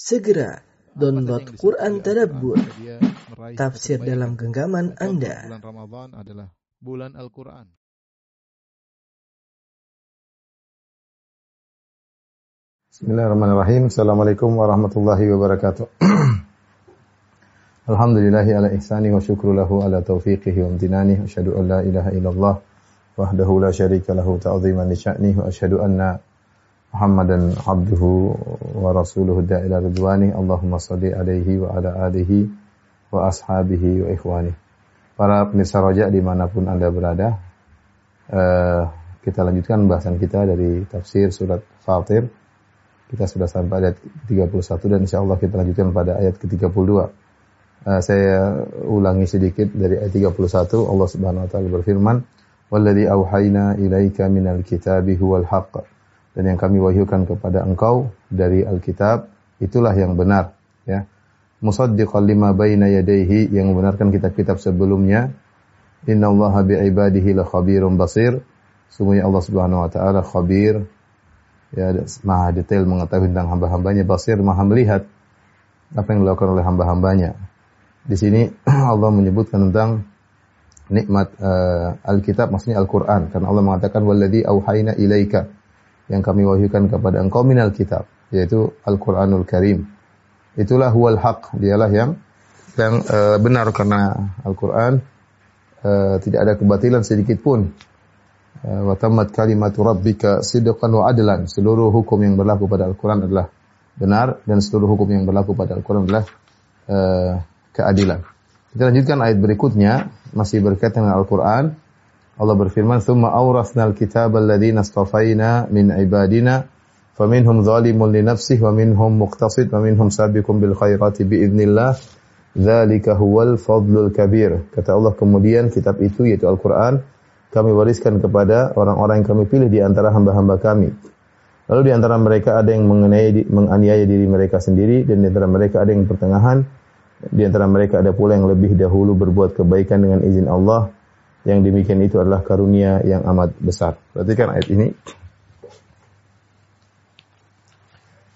Segera download Quran Tadabbur, tafsir dalam genggaman Anda. Bulan Ramadan adalah bulan Al-Quran. Bismillahirrahmanirrahim. Assalamualaikum warahmatullahi wabarakatuh. Alhamdulillahi ala ihsani wa syukru lahu ala taufiqihi wa amtinani. Asyhadu an la ilaha illallah wahdahu la syarika lahu ta'ziman li sya'nih wa asyhadu anna Rasuluhu da'ila ridwani. Allahumma salli alaihi wa ala alihi wa ashabihi wa ikhwani. Para pemirsa rojak di mana pun Anda berada, uh, kita lanjutkan bahasan kita dari tafsir surat Fatir kita sudah sampai ayat 31 dan insya Allah kita lanjutkan pada ayat ke-32. Uh, saya ulangi sedikit dari ayat 31 Allah Subhanahu wa taala berfirman, "Walladzi auhayna ilaika minal kitabi huwal haqq." Dan yang kami wahyukan kepada engkau dari Alkitab itulah yang benar, ya. Musaddiqan lima baina yadayhi yang membenarkan kitab-kitab sebelumnya. Innallaha bi'ibadihi lakhabirum basir. Sungguhnya Allah Subhanahu wa taala khabir ya maha detail mengetahui tentang hamba-hambanya, basir maha melihat apa yang dilakukan oleh hamba-hambanya. Di sini Allah menyebutkan tentang nikmat uh, Alkitab maksudnya Al-Qur'an karena Allah mengatakan waladhi auhayna ilaika yang kami wahyukan kepada engkau minal kitab yaitu Al-Qur'anul Karim. Itulah huwal haq, dialah yang yang uh, benar karena Al-Qur'an uh, tidak ada kebatilan sedikit pun wa tammat kalimatu rabbika sidqan wa adlan. Seluruh hukum yang berlaku pada Al-Qur'an adalah benar dan seluruh hukum yang berlaku pada Al-Qur'an adalah keadilan. Kita lanjutkan ayat berikutnya masih berkaitan dengan Al-Qur'an. Allah berfirman, "Tsumma awrasnal kitaba alladziina istafaina min ibadina faminhum zalimun li nafsihi wa minhum muqtasid wa minhum sabiqun bil khairati bi idznillah." Dzalika huwal fadlul kabir. Kata Allah kemudian kitab itu yaitu Al-Qur'an kami wariskan kepada orang-orang yang kami pilih di antara hamba-hamba kami. Lalu di antara mereka ada yang mengenai menganiaya diri mereka sendiri dan di antara mereka ada yang pertengahan. Di antara mereka ada pula yang lebih dahulu berbuat kebaikan dengan izin Allah Yang demikian itu adalah karunia yang amat besar. Perhatikan ayat ini.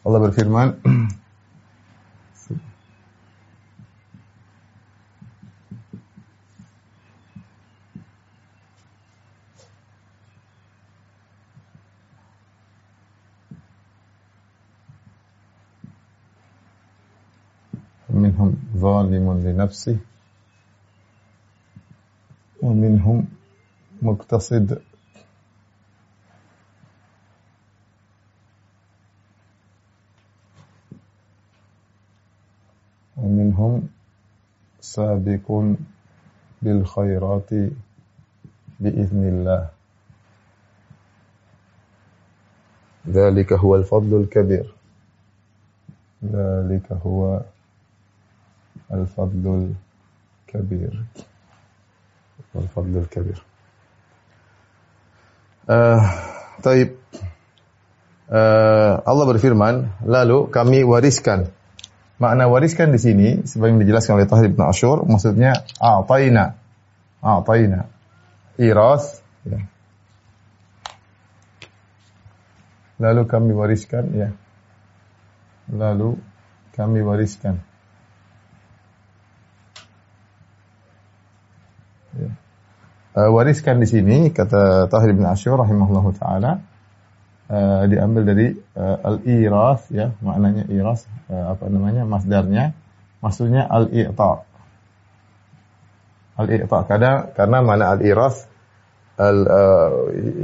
Allah berfirman, منهم ظالم لنفسه ومنهم مقتصد. ومنهم سابق بالخيرات بإذن الله. ذلك هو الفضل الكبير. ذلك هو الفضل الكبير. الفضل الكبير uh, Taib uh, Allah berfirman lalu kami wariskan makna wariskan di sini sebagaimana dijelaskan oleh Tahir bin Ashur maksudnya a'taina a'taina iras ya. lalu kami wariskan ya lalu kami wariskan uh, wariskan di sini kata Tahir bin Ashur rahimahullahu taala. Uh, diambil dari uh, al-iras ya maknanya iras uh, apa namanya masdarnya. Maksudnya al-i'ta al-i'ta kadang karena mana al-iras al uh,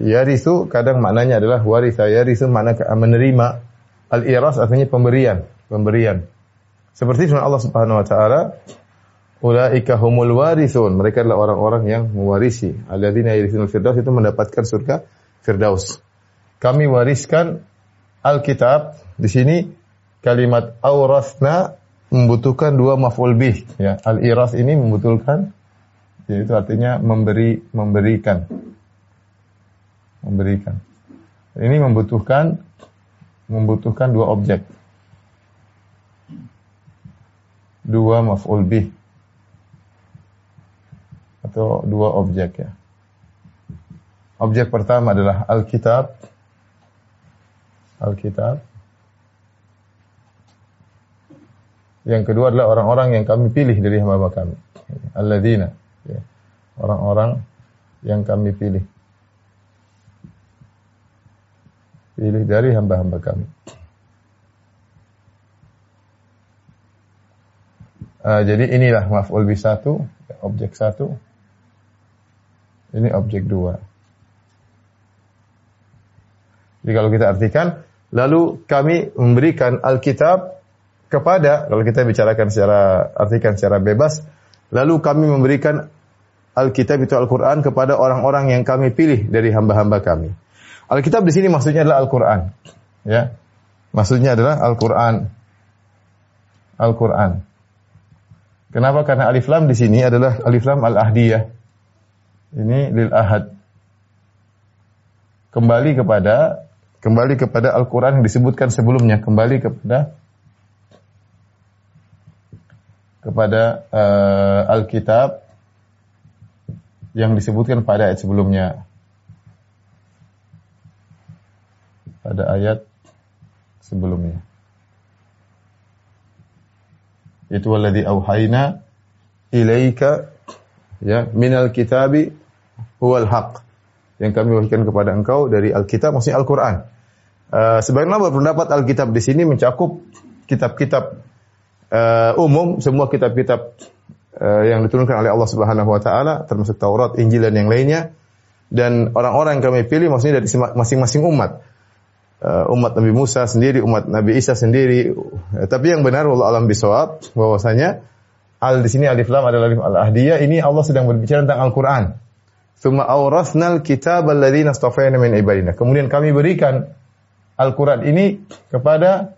yarisu kadang maknanya adalah warisa. Yarisu makna menerima. Al-iras artinya pemberian pemberian. Seperti firman Allah Subhanahu wa taala Ulaika humul warithun. Mereka adalah orang-orang yang mewarisi. Alladzina yarithunal firdaus itu mendapatkan surga Firdaus. Kami wariskan Alkitab. Di sini kalimat aurasna membutuhkan dua maf'ul bih. Ya, al-iras ini membutuhkan yaitu artinya memberi memberikan. Memberikan. Ini membutuhkan membutuhkan dua objek. Dua maf'ul bih atau dua objek ya. Objek pertama adalah Alkitab. Alkitab. Yang kedua adalah orang-orang yang kami pilih dari hamba kami. Alladzina. Ya. Orang-orang yang kami pilih. Pilih dari hamba-hamba kami. Uh, jadi inilah maf'ul bi satu, objek satu. Ini objek dua. Jadi kalau kita artikan, lalu kami memberikan Alkitab kepada, kalau kita bicarakan secara, artikan secara bebas, lalu kami memberikan Alkitab itu Al-Quran kepada orang-orang yang kami pilih dari hamba-hamba kami. Alkitab di sini maksudnya adalah Al-Quran. Ya, maksudnya adalah Al-Quran. Al-Quran. Kenapa? Karena alif lam di sini adalah alif lam al-ahdiyah. Ini lil ahad. Kembali kepada kembali kepada Al-Quran yang disebutkan sebelumnya, kembali kepada kepada uh, Alkitab yang disebutkan pada ayat sebelumnya. Pada ayat sebelumnya. Itu walladzi auhayna ilaika ya minal kitabi huwal haq yang kami wahyukan kepada engkau dari Alkitab maksudnya Al-Qur'an. Uh, berpendapat Alkitab di sini mencakup kitab-kitab uh, umum, semua kitab-kitab uh, yang diturunkan oleh Allah Subhanahu wa taala termasuk Taurat, Injil dan yang lainnya. Dan orang-orang yang kami pilih maksudnya dari masing-masing umat. Uh, umat Nabi Musa sendiri, umat Nabi Isa sendiri. Uh, tapi yang benar Allah alam bisawab bahwasanya al di sini alif lam adalah alif al-ahdiyah ini Allah sedang berbicara tentang Al-Qur'an. Thumma awrasnal kitab alladzina astafayna min ibadina. Kemudian kami berikan Al-Quran ini kepada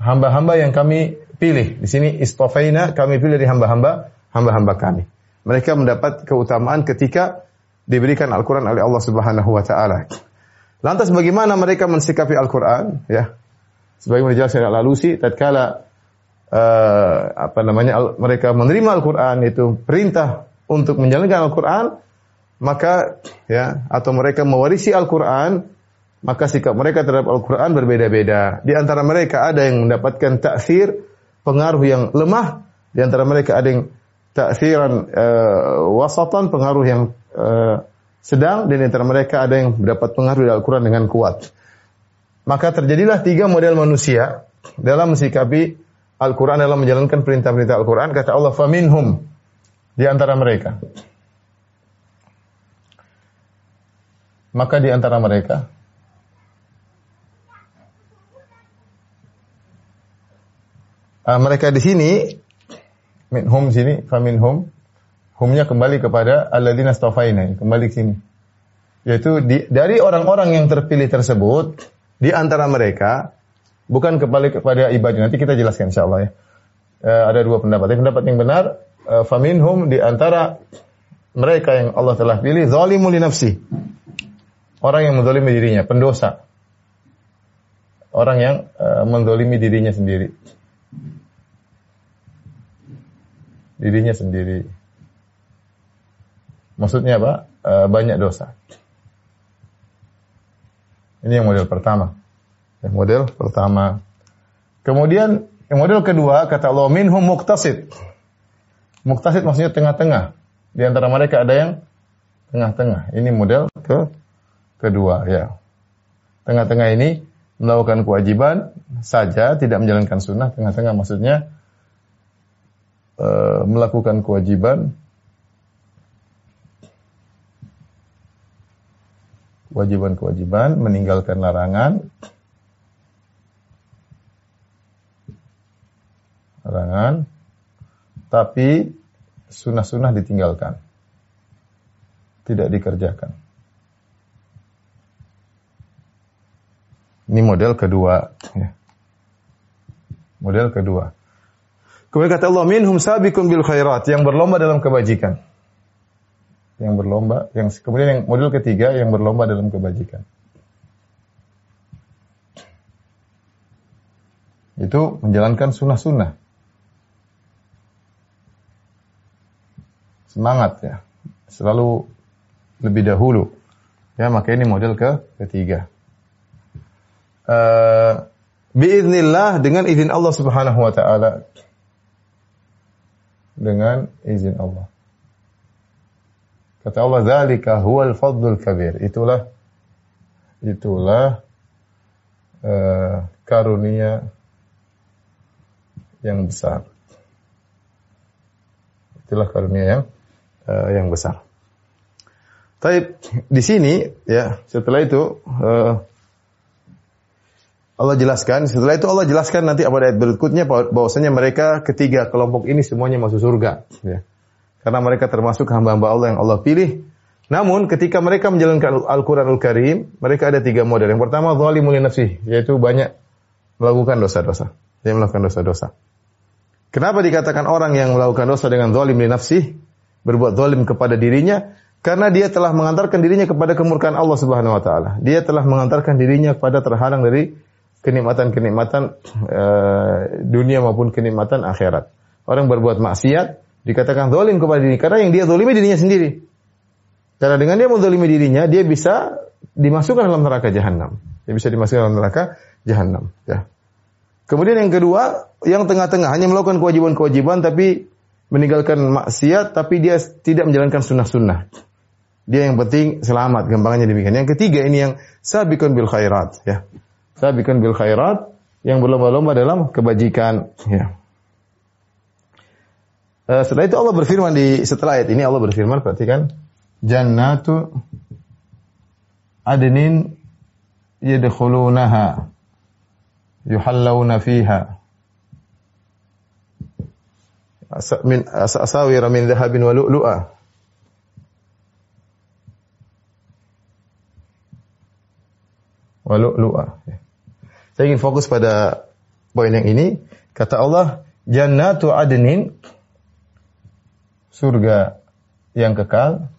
hamba-hamba yang kami pilih. Di sini istafaina kami pilih dari hamba-hamba hamba-hamba kami. Mereka mendapat keutamaan ketika diberikan Al-Quran oleh Allah Subhanahu wa taala. Lantas bagaimana mereka mensikapi Al-Quran? Ya, sebagaimana dijelaskan oleh Al-Alusi, tatkala uh, apa namanya mereka menerima Al-Quran itu perintah untuk menjalankan Al-Quran, maka ya atau mereka mewarisi Al-Qur'an, maka sikap mereka terhadap Al-Qur'an berbeda-beda. Di antara mereka ada yang mendapatkan taksir pengaruh yang lemah, di antara mereka ada yang taksiran uh, wasatan, pengaruh yang uh, sedang, dan di antara mereka ada yang mendapat pengaruh dari Al-Qur'an dengan kuat. Maka terjadilah tiga model manusia dalam mensikapi Al-Quran dalam menjalankan perintah-perintah Al-Quran. Kata Allah, faminhum di antara mereka. Maka di antara mereka uh, mereka di sini minhum sini faminhum humnya kembali kepada alladzina stafaina kembali ke sini. Yaitu di, dari orang-orang yang terpilih tersebut di antara mereka bukan kembali kepada ibadah nanti kita jelaskan insyaallah ya. Uh, ada dua pendapat. Tapi pendapat yang benar uh, faminhum di antara mereka yang Allah telah pilih zalimul li nafsi Orang yang mendolimi dirinya, pendosa. Orang yang uh, mendolimi dirinya sendiri. Dirinya sendiri. Maksudnya apa? Uh, banyak dosa. Ini yang model pertama. Yang model pertama. Kemudian yang model kedua kata Allah minhum muktasid. Muktasid maksudnya tengah-tengah. Di antara mereka ada yang tengah-tengah. Ini model ke kedua ya. Tengah-tengah ini melakukan kewajiban saja tidak menjalankan sunnah. Tengah-tengah maksudnya e, melakukan kewajiban. Kewajiban-kewajiban meninggalkan larangan. Larangan. Tapi sunnah-sunnah ditinggalkan. Tidak dikerjakan Ini model kedua. Ya. Model kedua. Kemudian kata Allah, minhum sabiqun bil khairat, yang berlomba dalam kebajikan. Yang berlomba, yang kemudian yang model ketiga yang berlomba dalam kebajikan. Itu menjalankan sunnah-sunnah. Semangat ya. Selalu lebih dahulu. Ya, maka ini model ke ketiga uh, biiznillah dengan izin Allah Subhanahu wa taala. dengan izin Allah. Kata Allah, "Dzalika huwal fadlul kabir." Itulah itulah uh, karunia yang besar. Itulah karunia yang uh, yang besar. Tapi di sini ya setelah itu uh, Allah jelaskan, setelah itu Allah jelaskan nanti pada ayat berikutnya bahwasanya mereka ketiga kelompok ini semuanya masuk surga. Ya. Karena mereka termasuk hamba-hamba Allah yang Allah pilih. Namun ketika mereka menjalankan Al-Quranul Karim, mereka ada tiga model. Yang pertama, zalimul nafsi, yaitu banyak melakukan dosa-dosa. Dia melakukan dosa-dosa. Kenapa dikatakan orang yang melakukan dosa dengan zalim nafsi, berbuat zalim kepada dirinya? Karena dia telah mengantarkan dirinya kepada kemurkaan Allah Subhanahu wa taala. Dia telah mengantarkan dirinya kepada terhalang dari kenikmatan-kenikmatan uh, dunia maupun kenikmatan akhirat. Orang berbuat maksiat dikatakan zalim kepada diri karena yang dia zalimi dirinya sendiri. Karena dengan dia menzalimi dirinya, dia bisa dimasukkan dalam neraka jahanam. Dia bisa dimasukkan dalam neraka jahanam. Ya. Kemudian yang kedua, yang tengah-tengah hanya melakukan kewajiban-kewajiban tapi meninggalkan maksiat tapi dia tidak menjalankan sunnah-sunnah. Dia yang penting selamat, gampangnya demikian. Yang ketiga ini yang sabiqun bil khairat, ya sabiqun bil khairat yang berlomba-lomba dalam kebajikan. Ya. Uh, setelah itu Allah berfirman di setelah ayat ini Allah berfirman perhatikan jannatu adnin yadkhulunaha yuhallawna fiha. Min asawira min dhahabin wa lu'lu'a. Wa lu'lu'a saya ingin fokus pada poin yang ini. Kata Allah, jannatu adnin surga yang kekal.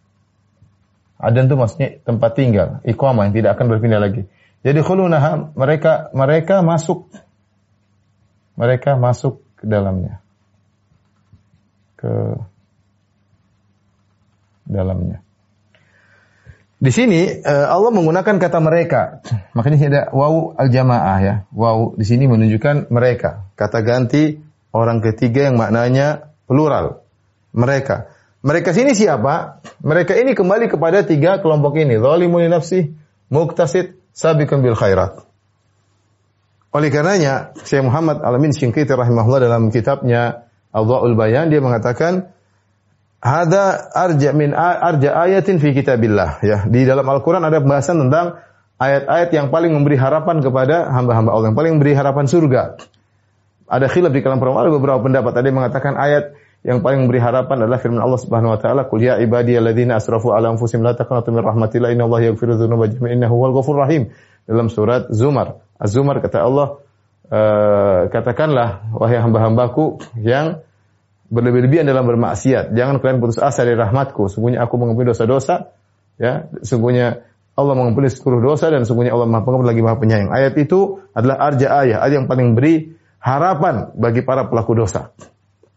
Adan itu maksudnya tempat tinggal, iqamah yang tidak akan berpindah lagi. Jadi khulunaha mereka mereka masuk mereka masuk ke dalamnya. Ke dalamnya. Di sini uh, Allah menggunakan kata mereka. Makanya ada wau al-jamaah ya. Wau di sini menunjukkan mereka. Kata ganti orang ketiga yang maknanya plural. Mereka. Mereka sini siapa? Mereka ini kembali kepada tiga kelompok ini. Zalimun nafsi, muktasid, sabiqun bil khairat. Oleh karenanya, Syekh Muhammad Alamin Syingkiti rahimahullah dalam kitabnya Al-Dha'ul Bayan dia mengatakan Hada arja min arja ayatin fi kitabillah ya. Di dalam Al-Qur'an ada pembahasan tentang ayat-ayat yang paling memberi harapan kepada hamba-hamba Allah, yang paling memberi harapan surga. Ada khilaf di kalangan para ada beberapa pendapat. Ada yang mengatakan ayat yang paling memberi harapan adalah firman Allah Subhanahu wa taala, "Qul ya ibadiyalladzina asrafu ala anfusihim la taqnatu min rahmatillah innallaha yaghfiru dzunuba jami'an innahu huwal ghafurur rahim." Dalam surat Zumar. Az-Zumar kata Allah, uh, katakanlah wahai hamba-hambaku yang berlebih-lebihan dalam bermaksiat. Jangan kalian putus asa dari rahmatku. Sungguhnya aku mengampuni dosa-dosa. Ya, sungguhnya Allah mengampuni seluruh dosa dan sungguhnya Allah Maha Pengampun lagi Maha Penyayang. Ayat itu adalah arja ayat, ayat yang paling beri harapan bagi para pelaku dosa.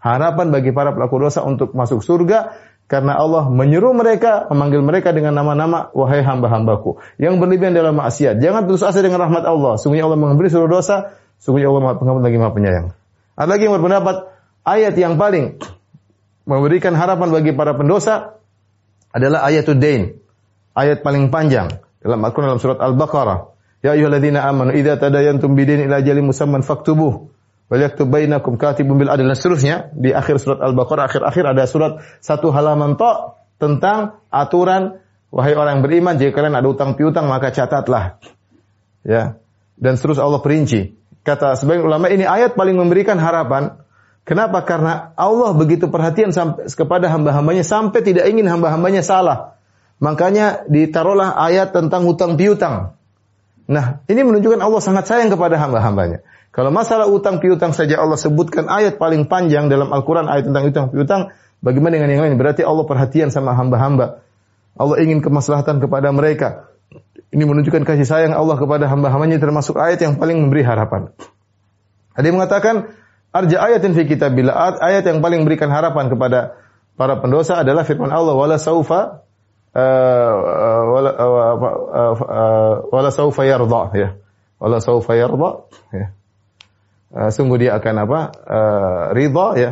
Harapan bagi para pelaku dosa untuk masuk surga karena Allah menyuruh mereka, memanggil mereka dengan nama-nama wahai hamba-hambaku yang berlebihan dalam maksiat. Jangan putus asa dengan rahmat Allah. Sungguhnya Allah mengampuni seluruh dosa, sungguhnya Allah Maha Pengampun lagi Maha Penyayang. Ada lagi yang berpendapat ayat yang paling memberikan harapan bagi para pendosa adalah ayat dain. Ayat paling panjang dalam Al-Quran dalam surat Al-Baqarah. Ya ayyuhalladzina amanu idza tadayantum bidin ila ajalin musamman faktubuh wal yaktub bainakum katibun bil adl dan seterusnya di akhir surat Al-Baqarah akhir-akhir ada surat satu halaman tok tentang aturan wahai orang yang beriman jika kalian ada utang piutang maka catatlah. Ya. Dan terus Allah perinci. Kata sebagian ulama ini ayat paling memberikan harapan Kenapa? Karena Allah begitu perhatian kepada hamba-hambanya sampai tidak ingin hamba-hambanya salah. Makanya ditaruhlah ayat tentang hutang piutang. Nah, ini menunjukkan Allah sangat sayang kepada hamba-hambanya. Kalau masalah utang piutang saja Allah sebutkan ayat paling panjang dalam Al-Quran ayat tentang utang piutang, bagaimana dengan yang lain? Berarti Allah perhatian sama hamba-hamba. Allah ingin kemaslahatan kepada mereka. Ini menunjukkan kasih sayang Allah kepada hamba-hambanya termasuk ayat yang paling memberi harapan. Ada yang mengatakan Arja ayatin fi kitabillah. Ayat yang paling memberikan harapan kepada para pendosa adalah firman Allah wala saufa uh, wala uh, uh, wala saufa yarda ya. Wala saufa yarda ya. Uh, sungguh dia akan apa? Uh, ridha ya.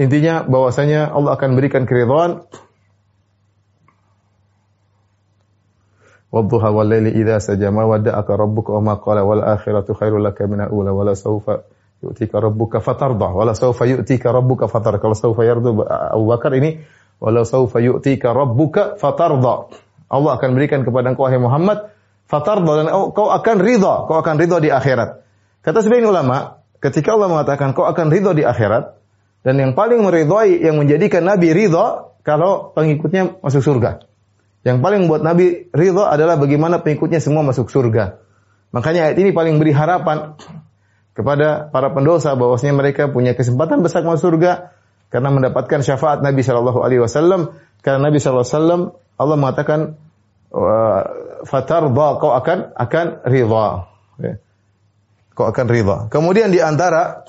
Intinya bahwasanya Allah akan berikan keridhaan Wadduha wal laili idza saja ma wadda'aka rabbuka wa ma qala wal akhiratu khairul laka min al-ula wala sawfa yu'tika rabbuka fatarda wala sawfa yu'tika rabbuka fatarda kalau sawfa yardu Abu Bakar ini wala sawfa yu'tika rabbuka fatarda Allah akan berikan kepada engkau wahai Muhammad fatarda dan kau akan ridha kau akan ridha di akhirat. Kata sebagian ulama ketika Allah mengatakan kau akan ridho di akhirat dan yang paling meridhoi yang menjadikan Nabi ridho kalau pengikutnya masuk surga. Yang paling membuat Nabi ridho adalah bagaimana pengikutnya semua masuk surga. Makanya ayat ini paling beri harapan kepada para pendosa bahwasanya mereka punya kesempatan besar masuk surga karena mendapatkan syafaat Nabi Shallallahu Alaihi Wasallam. Karena Nabi Shallallahu Alaihi Wasallam Allah mengatakan fatar kau akan akan ridha. Ya kau akan ridha. Kemudian di antara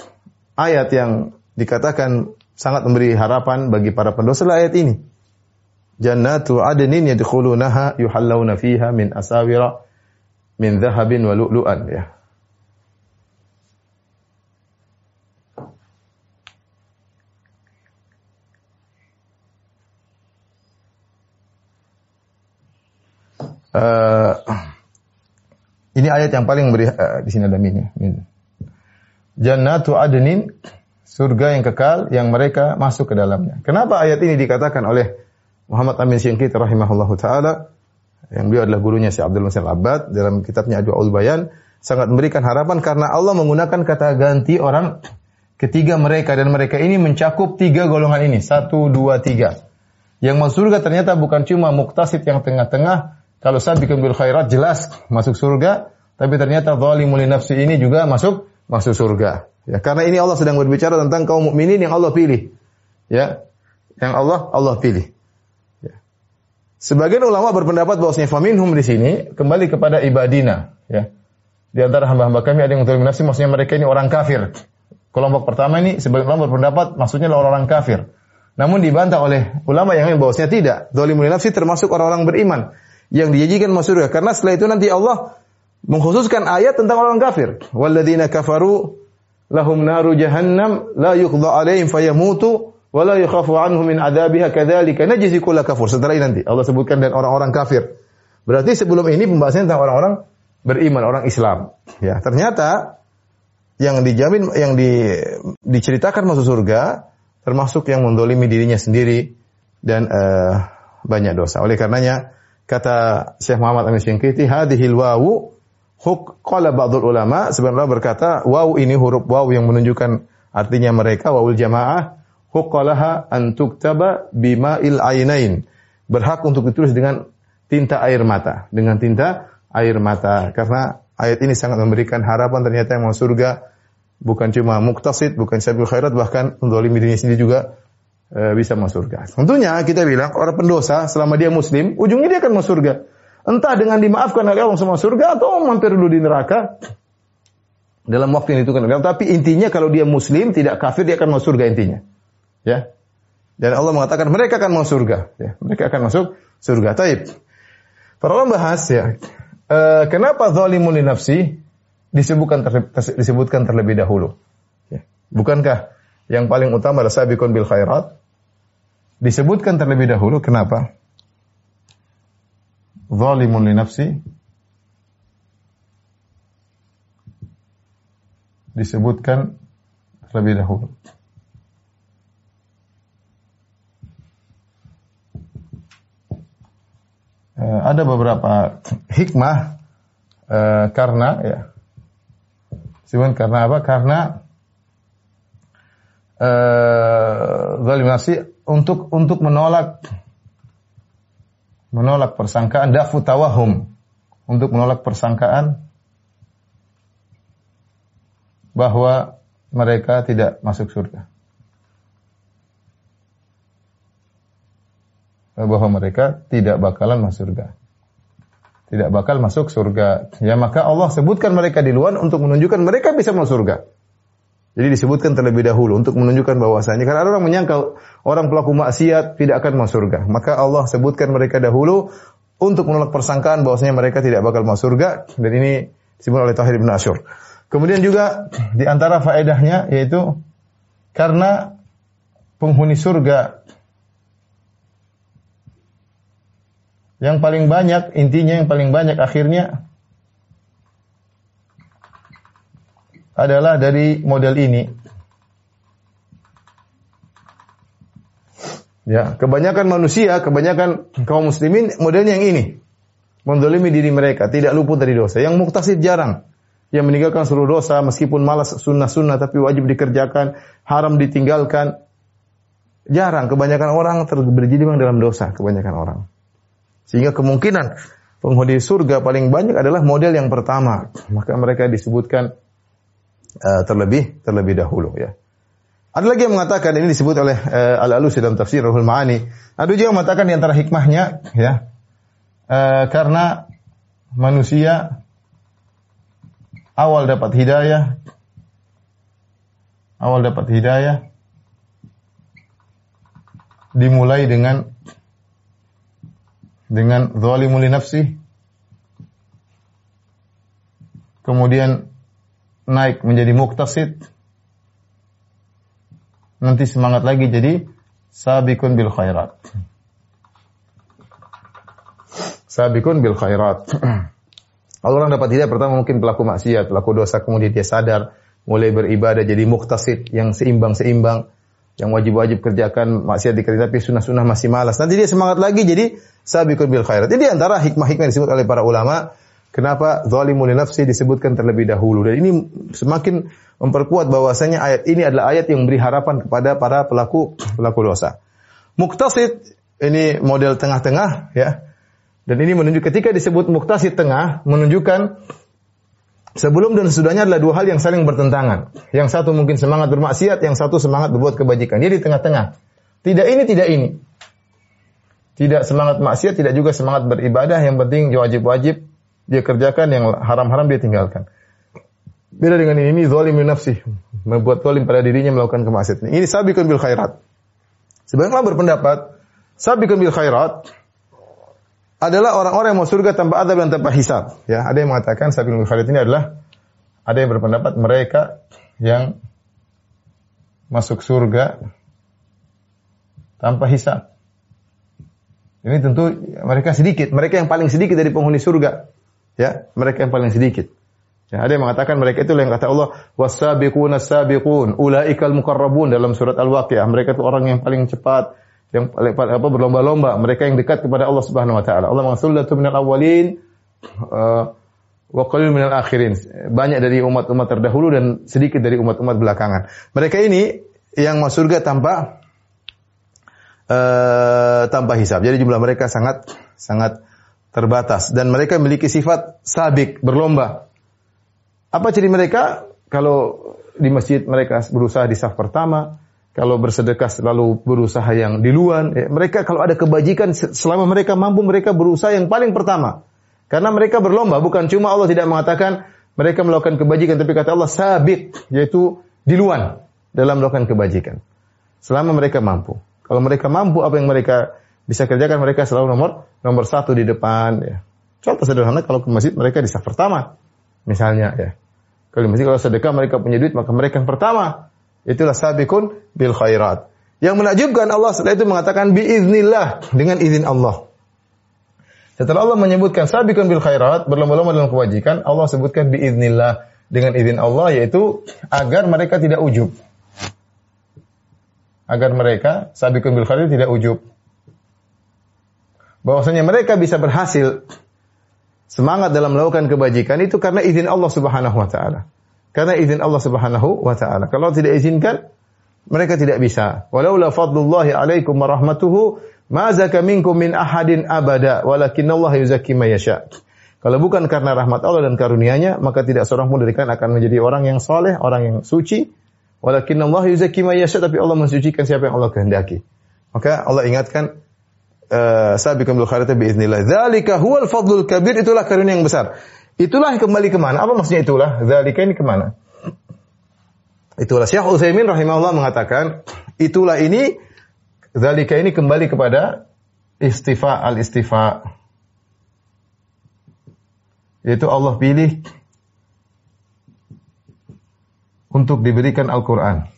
ayat yang dikatakan sangat memberi harapan bagi para pendosa ayat ini. Jannatu adnin yadkhulunaha yuhallawna fiha min asawira min dhahabin wa lu'lu'an ya. Uh, ini ayat yang paling beri uh, di sini ada min. min. Jannatu adnin surga yang kekal yang mereka masuk ke dalamnya. Kenapa ayat ini dikatakan oleh Muhammad Amin Syingkit rahimahullahu taala yang beliau adalah gurunya Syekh Abdul Nasir Abbad dalam kitabnya Adwaul Bayan sangat memberikan harapan karena Allah menggunakan kata ganti orang ketiga mereka dan mereka ini mencakup tiga golongan ini satu dua tiga yang masuk surga ternyata bukan cuma muktasid yang tengah-tengah kalau sabiqun bil khairat jelas masuk surga, tapi ternyata zalimul nafsi ini juga masuk masuk surga. Ya, karena ini Allah sedang berbicara tentang kaum mukminin yang Allah pilih. Ya. Yang Allah Allah pilih. Sebagian ulama berpendapat bahwasanya faminhum di sini kembali kepada ibadina, ya. Di antara hamba-hamba kami ada yang nafsi maksudnya mereka ini orang kafir. Kelompok pertama ini sebagian ulama berpendapat maksudnya orang-orang kafir. Namun dibantah oleh ulama yang lain bahwasanya tidak. Zalimul nafsi termasuk orang-orang beriman yang dijanjikan masuk surga. Karena setelah itu nanti Allah mengkhususkan ayat tentang orang kafir. Walladzina kafaru lahum naru jahannam la yuqda alaihim fayamutu wa la yukhafu anhum min adabiha kadzalika najzi kulla kafur. Setelah ini nanti Allah sebutkan dan orang-orang kafir. Berarti sebelum ini pembahasan tentang orang-orang beriman, orang Islam. Ya, ternyata yang dijamin yang di, diceritakan masuk surga termasuk yang mendolimi dirinya sendiri dan uh, banyak dosa. Oleh karenanya Kata Syekh Muhammad Amin Syingkiti, hadhil wawu huk qala ba'dul ulama sebenarnya berkata wawu ini huruf wawu yang menunjukkan artinya mereka wawul jamaah huqqalaha an tuktaba bima'il ainain. Berhak untuk ditulis dengan tinta air mata, dengan tinta air mata karena ayat ini sangat memberikan harapan ternyata yang mau surga bukan cuma muktasid, bukan sabil khairat bahkan mendolimi dirinya sendiri juga e, bisa masuk surga. Tentunya kita bilang orang pendosa selama dia muslim, ujungnya dia akan masuk surga. Entah dengan dimaafkan oleh Allah sama surga atau mampir dulu di neraka dalam waktu yang ditentukan. Tapi intinya kalau dia muslim tidak kafir dia akan masuk surga intinya. Ya. Dan Allah mengatakan mereka akan masuk surga. Ya. Mereka akan masuk surga. Taib. Para ulama bahas ya. E, kenapa zalimun nafsi disebutkan terlebih, disebutkan terlebih dahulu? Ya. Bukankah yang paling utama adalah sabiqun bil khairat? disebutkan terlebih dahulu. Kenapa? Zalimun li nafsi disebutkan terlebih dahulu. Ada beberapa hikmah uh, karena ya, Cuman karena apa? Karena uh, untuk untuk menolak menolak persangkaan dafu tawahum untuk menolak persangkaan bahwa mereka tidak masuk surga. Bahwa mereka tidak bakalan masuk surga. Tidak bakal masuk surga. Ya maka Allah sebutkan mereka di luar untuk menunjukkan mereka bisa masuk surga. Jadi disebutkan terlebih dahulu untuk menunjukkan bahwasanya karena ada orang menyangka orang pelaku maksiat tidak akan masuk surga. Maka Allah sebutkan mereka dahulu untuk menolak persangkaan bahwasanya mereka tidak bakal masuk surga dan ini disebut oleh Tahir bin Asyur. Kemudian juga di antara faedahnya yaitu Karena penghuni surga yang paling banyak, intinya yang paling banyak akhirnya adalah dari model ini. Ya, kebanyakan manusia, kebanyakan kaum muslimin modelnya yang ini. Mendolimi diri mereka, tidak luput dari dosa. Yang muktasid jarang. Yang meninggalkan seluruh dosa, meskipun malas sunnah-sunnah, tapi wajib dikerjakan, haram ditinggalkan. Jarang, kebanyakan orang memang dalam dosa, kebanyakan orang. Sehingga kemungkinan penghuni surga paling banyak adalah model yang pertama. Maka mereka disebutkan uh, terlebih terlebih dahulu ya. Ada lagi yang mengatakan ini disebut oleh uh, Al-Alusi dalam tafsir Ruhul Ma'ani. Ada juga yang mengatakan di antara hikmahnya ya uh, karena manusia awal dapat hidayah awal dapat hidayah dimulai dengan dengan zalimul nafsi kemudian naik menjadi muktasid nanti semangat lagi jadi sabikun bil khairat. Sabikun bil khairat. Kalau orang dapat hidayah pertama mungkin pelaku maksiat, pelaku dosa kemudian dia sadar, mulai beribadah jadi muktasid yang seimbang-seimbang, yang wajib-wajib kerjakan maksiat dikerjakan tapi sunnah-sunnah masih malas. Nanti dia semangat lagi jadi sabikun bil khairat. Jadi antara hikmah-hikmah yang disebut oleh para ulama, kenapa zalimul nafsi disebutkan terlebih dahulu dan ini semakin memperkuat bahwasanya ayat ini adalah ayat yang memberi harapan kepada para pelaku pelaku dosa. Muktasid ini model tengah-tengah ya. Dan ini menunjuk ketika disebut muktasid tengah menunjukkan sebelum dan sesudahnya adalah dua hal yang saling bertentangan. Yang satu mungkin semangat bermaksiat, yang satu semangat berbuat kebajikan. Dia di tengah-tengah. Tidak ini, tidak ini. Tidak semangat maksiat, tidak juga semangat beribadah, yang penting wajib-wajib dia kerjakan, yang haram-haram dia tinggalkan. Beda dengan ini, ini zalim nafsi. Membuat zalim pada dirinya melakukan kemaksiatan. Ini sabikun bil khairat. Sebenarnya berpendapat, sabikun bil khairat adalah orang-orang yang mau surga tanpa adab dan tanpa hisab. Ya, ada yang mengatakan sabikun bil khairat ini adalah ada yang berpendapat mereka yang masuk surga tanpa hisab. Ini tentu mereka sedikit, mereka yang paling sedikit dari penghuni surga. Ya, mereka yang paling sedikit. Ya, ada yang mengatakan mereka itu yang kata Allah wasabiqun sabiqun ulaikal muqarrabun dalam surat Al-Waqiah. Mereka itu orang yang paling cepat, yang apa berlomba-lomba, mereka yang dekat kepada Allah Subhanahu wa taala. Allah mengasullatu minal awwalin uh, wa qalil minal akhirin. Banyak dari umat-umat terdahulu dan sedikit dari umat-umat belakangan. Mereka ini yang masuk surga tanpa uh, tanpa hisab. Jadi jumlah mereka sangat sangat terbatas dan mereka memiliki sifat sabik, berlomba apa ciri mereka? Kalau di masjid mereka berusaha di saf pertama, kalau bersedekah selalu berusaha yang di luar. Ya, mereka kalau ada kebajikan selama mereka mampu mereka berusaha yang paling pertama. Karena mereka berlomba, bukan cuma Allah tidak mengatakan mereka melakukan kebajikan, tapi kata Allah sabit, yaitu di luar dalam melakukan kebajikan. Selama mereka mampu. Kalau mereka mampu apa yang mereka bisa kerjakan, mereka selalu nomor nomor satu di depan. Ya. Contoh sederhana kalau ke masjid mereka di saf pertama. Misalnya ya. Kalau mesti kalau sedekah mereka punya duit maka mereka yang pertama. Itulah sabikun bil khairat. Yang menakjubkan Allah setelah itu mengatakan biiznillah dengan izin Allah. Setelah Allah menyebutkan sabikun bil khairat, berlomba-lomba dalam kewajikan, Allah sebutkan biiznillah dengan izin Allah yaitu agar mereka tidak ujub. Agar mereka sabikun bil khairat tidak ujub. Bahwasanya mereka bisa berhasil semangat dalam melakukan kebajikan itu karena izin Allah Subhanahu wa taala. Karena izin Allah Subhanahu wa taala. Kalau tidak izinkan mereka tidak bisa. Walaula fadlullahi alaikum warahmatuhu ma zaka minkum min ahadin abada walakin Allah yuzakki may yasha. Kalau bukan karena rahmat Allah dan karunia-Nya, maka tidak seorang pun dari kalian akan menjadi orang yang soleh, orang yang suci. Walakin Allah yuzakki may yasha, tapi Allah mensucikan siapa yang Allah kehendaki. Maka Allah ingatkan, uh, sabiqun bil khairati biiznillah. Dzalika huwal fadlul kabir, itulah karunia yang besar. Itulah kembali ke mana? Apa maksudnya itulah? Dzalika ini ke mana? Itulah Syekh Utsaimin rahimahullah mengatakan, itulah ini dzalika ini kembali kepada istifa al-istifa. Yaitu Allah pilih untuk diberikan Al-Qur'an.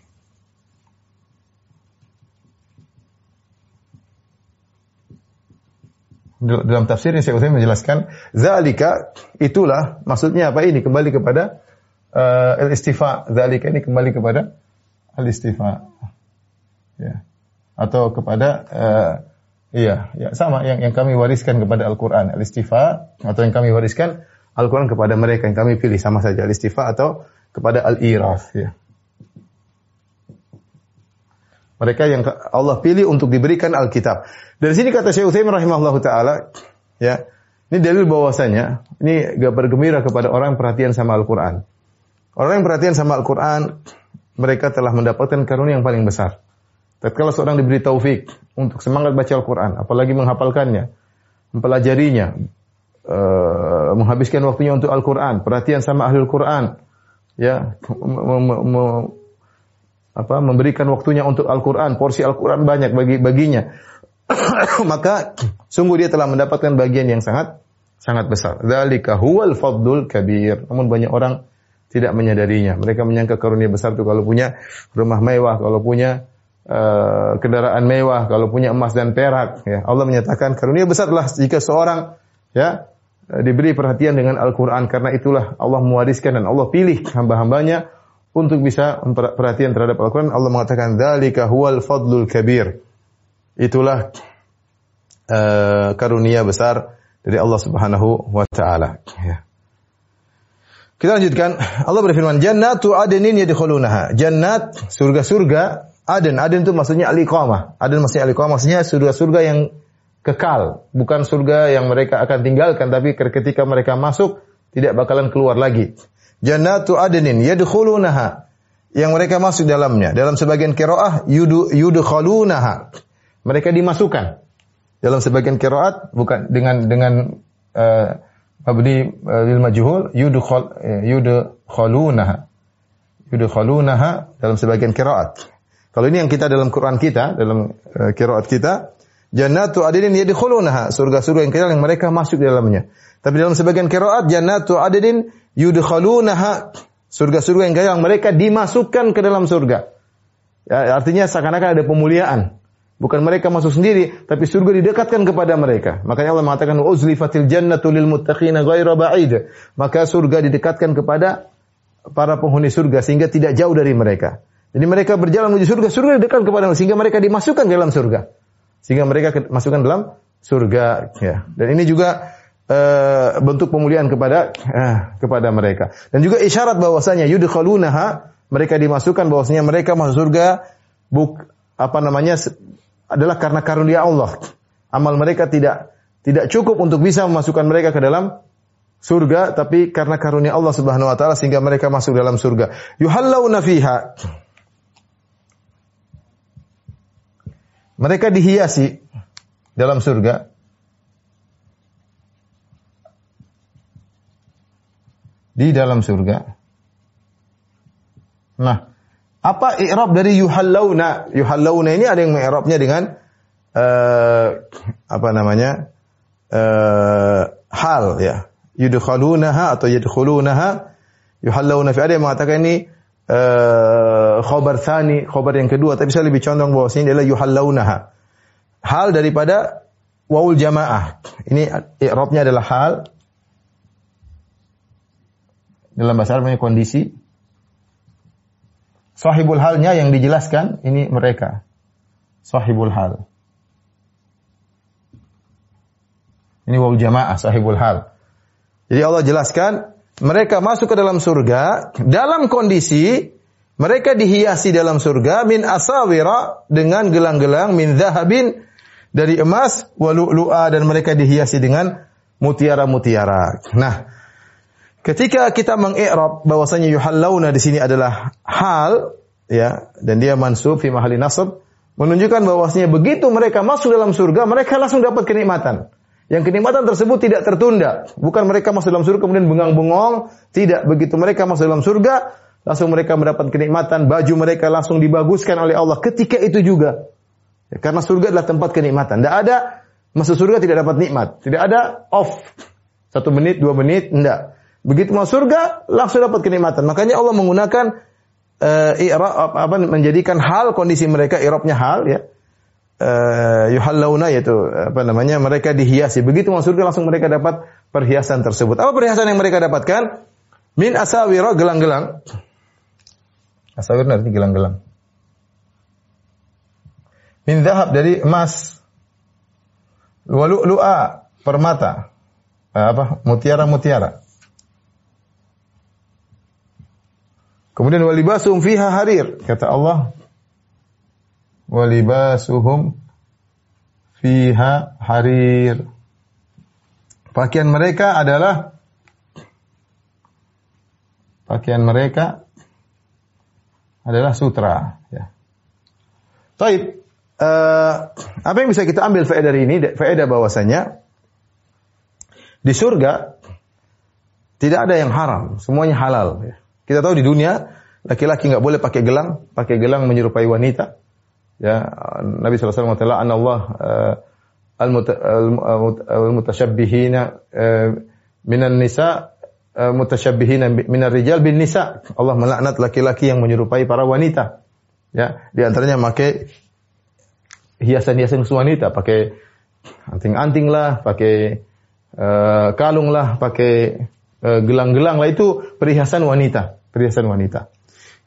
Dalam tafsirnya Syekh Utsaimin menjelaskan zalika itulah maksudnya apa ini? Kembali kepada uh, al-istifa. Zalika ini kembali kepada al-istifa. Ya. Atau kepada uh, iya ya sama yang yang kami wariskan kepada Al-Qur'an. Al-istifa atau yang kami wariskan Al-Qur'an kepada mereka yang kami pilih sama saja. Al-istifa atau kepada al-iras ya mereka yang Allah pilih untuk diberikan Alkitab. Dari sini kata Syekh Utsaimin rahimahullah taala, ya. Ini dalil bahwasanya ini kabar gembira kepada orang yang perhatian sama Al-Qur'an. Orang yang perhatian sama Al-Qur'an, mereka telah mendapatkan karunia yang paling besar. Tatkala seorang diberi taufik untuk semangat baca Al-Qur'an, apalagi menghafalkannya, mempelajarinya, uh, menghabiskan waktunya untuk Al-Qur'an, perhatian sama ahli Al-Qur'an, ya, apa memberikan waktunya untuk Al-Qur'an, porsi Al-Qur'an banyak bagi baginya. Maka sungguh dia telah mendapatkan bagian yang sangat sangat besar. Dzalika huwal fadlul kabir. Namun banyak orang tidak menyadarinya. Mereka menyangka karunia besar itu kalau punya rumah mewah, kalau punya uh, kendaraan mewah, kalau punya emas dan perak. Ya. Allah menyatakan karunia besarlah jika seorang ya diberi perhatian dengan Al-Quran karena itulah Allah mewariskan dan Allah pilih hamba-hambanya untuk bisa perhatian terhadap Al-Quran, Allah mengatakan, Dalika huwal fadlul kabir. Itulah uh, karunia besar dari Allah subhanahu wa ta'ala. Ya. Kita lanjutkan. Allah berfirman, Jannatu adenin yadkhulunaha. Jannat, surga-surga, aden. Aden itu maksudnya al-iqamah. Aden maksudnya al-iqamah. Maksudnya surga-surga yang kekal. Bukan surga yang mereka akan tinggalkan. Tapi ketika mereka masuk, tidak bakalan keluar lagi. Jannatu adnin yadkhulunaha yang mereka masuk dalamnya. Dalam sebagian qiraah yudu yudkhalunaha. Mereka dimasukkan. Dalam sebagian qiraat bukan dengan dengan uh, mabni uh, lil majhul yudkhal uh, yudkhalunaha. Yudkhalunaha dalam sebagian qiraat. Kalau ini yang kita dalam Quran kita, dalam uh, qiraat kita, jannatu adnin yadkhulunaha, surga-surga yang kekal yang mereka masuk dalamnya. Tapi dalam sebagian qiraat jannatu adnin yudkhalunaha surga-surga yang kaya mereka dimasukkan ke dalam surga. Ya, artinya seakan-akan ada pemuliaan. Bukan mereka masuk sendiri, tapi surga didekatkan kepada mereka. Makanya Allah mengatakan uzlifatil jannatu lil muttaqina ghaira ba'id. Maka surga didekatkan kepada para penghuni surga sehingga tidak jauh dari mereka. Jadi mereka berjalan menuju surga, surga dekat kepada mereka sehingga mereka dimasukkan ke dalam surga. Sehingga mereka masukkan dalam surga ya. Dan ini juga uh, bentuk pemulihan kepada uh, kepada mereka. Dan juga isyarat bahwasanya yudkhalunaha mereka dimasukkan bahwasanya mereka masuk surga buk apa namanya adalah karena karunia Allah. Amal mereka tidak tidak cukup untuk bisa memasukkan mereka ke dalam surga tapi karena karunia Allah Subhanahu wa taala sehingga mereka masuk dalam surga. Yuhallawna fiha. Mereka dihiasi dalam surga di dalam surga. Nah, apa i'rab dari yuhallawna? Yuhallawna ini ada yang mengi'rabnya dengan uh, apa namanya? Uh, hal ya. Yudkhalunaha atau yadkhulunaha yuhallawna fi ada yang mengatakan ini uh, khobar thani, khobar yang kedua, tapi saya lebih condong bahwa ini adalah yuhallawnaha. Hal daripada waul jamaah. Ini i'rabnya adalah hal dalam bahasa Arab kondisi. Sahibul halnya yang dijelaskan ini mereka. Sahibul hal. Ini waw jamaah sahibul hal. Jadi Allah jelaskan mereka masuk ke dalam surga dalam kondisi mereka dihiasi dalam surga min asawira dengan gelang-gelang min zahabin dari emas walu'lu'a dan mereka dihiasi dengan mutiara-mutiara. Nah, Ketika kita mengi'rab bahwasanya yuhallawna di sini adalah hal ya dan dia mansub fi mahali nasab menunjukkan bahwasanya begitu mereka masuk dalam surga mereka langsung dapat kenikmatan. Yang kenikmatan tersebut tidak tertunda. Bukan mereka masuk dalam surga kemudian bengang-bengong, tidak begitu mereka masuk dalam surga langsung mereka mendapat kenikmatan, baju mereka langsung dibaguskan oleh Allah ketika itu juga. Ya, karena surga adalah tempat kenikmatan. Tidak ada masuk surga tidak dapat nikmat, tidak ada off satu menit, dua menit, tidak. Begitu masuk surga, langsung dapat kenikmatan. Makanya Allah menggunakan uh, apa, apa menjadikan hal kondisi mereka irobnya hal ya. uh, yuhallawna yaitu apa namanya mereka dihiasi. Begitu masuk surga langsung mereka dapat perhiasan tersebut. Apa perhiasan yang mereka dapatkan? Min asawira gelang-gelang. Asawir artinya gelang-gelang. Min zahab dari emas. Walu'lu'a permata. Eh, apa? Mutiara-mutiara. Kemudian walibasum fiha harir. Kata Allah, walibasuhum fiha harir. Pakaian mereka adalah pakaian mereka adalah sutra ya. Taib. Uh, apa yang bisa kita ambil faedah dari ini? Faedah bahwasanya di surga tidak ada yang haram, semuanya halal. Ya. Kita tahu di dunia laki-laki nggak boleh pakai gelang, pakai gelang menyerupai wanita. Ya, Nabi SAW mengatakan Allah uh, al-mutasyabbihina uh, minan nisa uh, mutasyabbihina minar rijal bin nisa. Allah melaknat laki-laki yang menyerupai para wanita. Ya, di antaranya pakai hiasan-hiasan wanita, pakai anting-anting lah, pakai uh, kalung lah, pakai gelang-gelang lah itu perhiasan wanita, perhiasan wanita.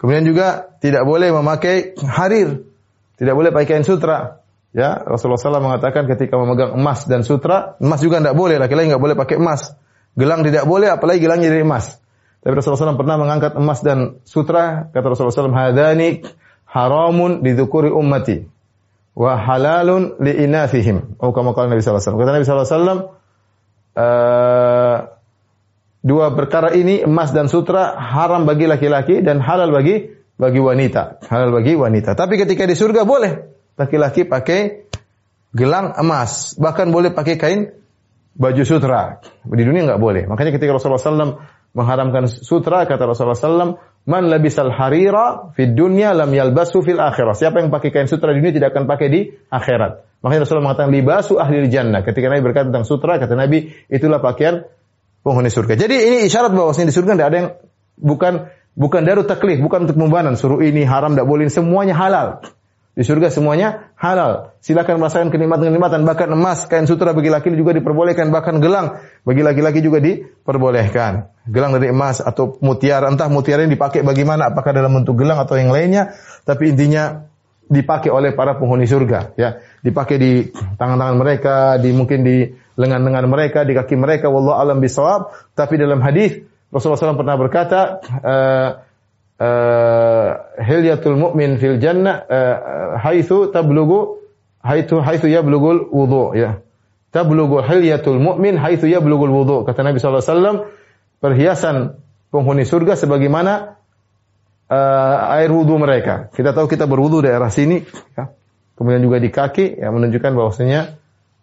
Kemudian juga tidak boleh memakai harir, tidak boleh pakai kain sutra. Ya, Rasulullah SAW mengatakan ketika memegang emas dan sutra, emas juga tidak boleh, laki-laki nggak boleh pakai emas. Gelang tidak boleh, apalagi gelangnya dari emas. Tapi Rasulullah SAW pernah mengangkat emas dan sutra, kata Rasulullah SAW, hadani haramun didukuri ummati, wa halalun li inafihim. Oh, kamu Nabi SAW. Kata Nabi SAW, uh, dua perkara ini emas dan sutra haram bagi laki-laki dan halal bagi bagi wanita, halal bagi wanita. Tapi ketika di surga boleh laki-laki pakai gelang emas, bahkan boleh pakai kain baju sutra. Di dunia nggak boleh. Makanya ketika Rasulullah SAW mengharamkan sutra, kata Rasulullah SAW, Man labisal harira fid dunya lam yalbasu fil akhirah. Siapa yang pakai kain sutra di dunia tidak akan pakai di akhirat. Makanya Rasulullah mengatakan libasu ahli jannah. Ketika Nabi berkata tentang sutra, kata Nabi, itulah pakaian penghuni surga. Jadi ini isyarat bahwa di surga tidak ada yang bukan Bukan darut taklif, bukan untuk membanan. Suruh ini haram, tidak boleh. Semuanya halal. Di surga semuanya halal. Silakan merasakan kenikmatan-kenikmatan. Bahkan emas, kain sutra bagi laki juga diperbolehkan. Bahkan gelang bagi laki-laki juga diperbolehkan. Gelang dari emas atau mutiara. Entah mutiara yang dipakai bagaimana. Apakah dalam bentuk gelang atau yang lainnya. Tapi intinya dipakai oleh para penghuni surga. Ya, Dipakai di tangan-tangan mereka. di Mungkin di lengan-lengan mereka. Di kaki mereka. Wallah alam bisawab. Tapi dalam hadis Rasulullah SAW pernah berkata, uh, uh, hilyatul mu'min fil jannah uh, haitsu tablugu haitsu haitsu yablugul wudu ya. Tablugu hilyatul mu'min haitsu yablugul wudu. Kata Nabi SAW, perhiasan penghuni surga sebagaimana uh, air wudu mereka. Kita tahu kita berwudu daerah sini, ya. kemudian juga di kaki, yang menunjukkan bahwasanya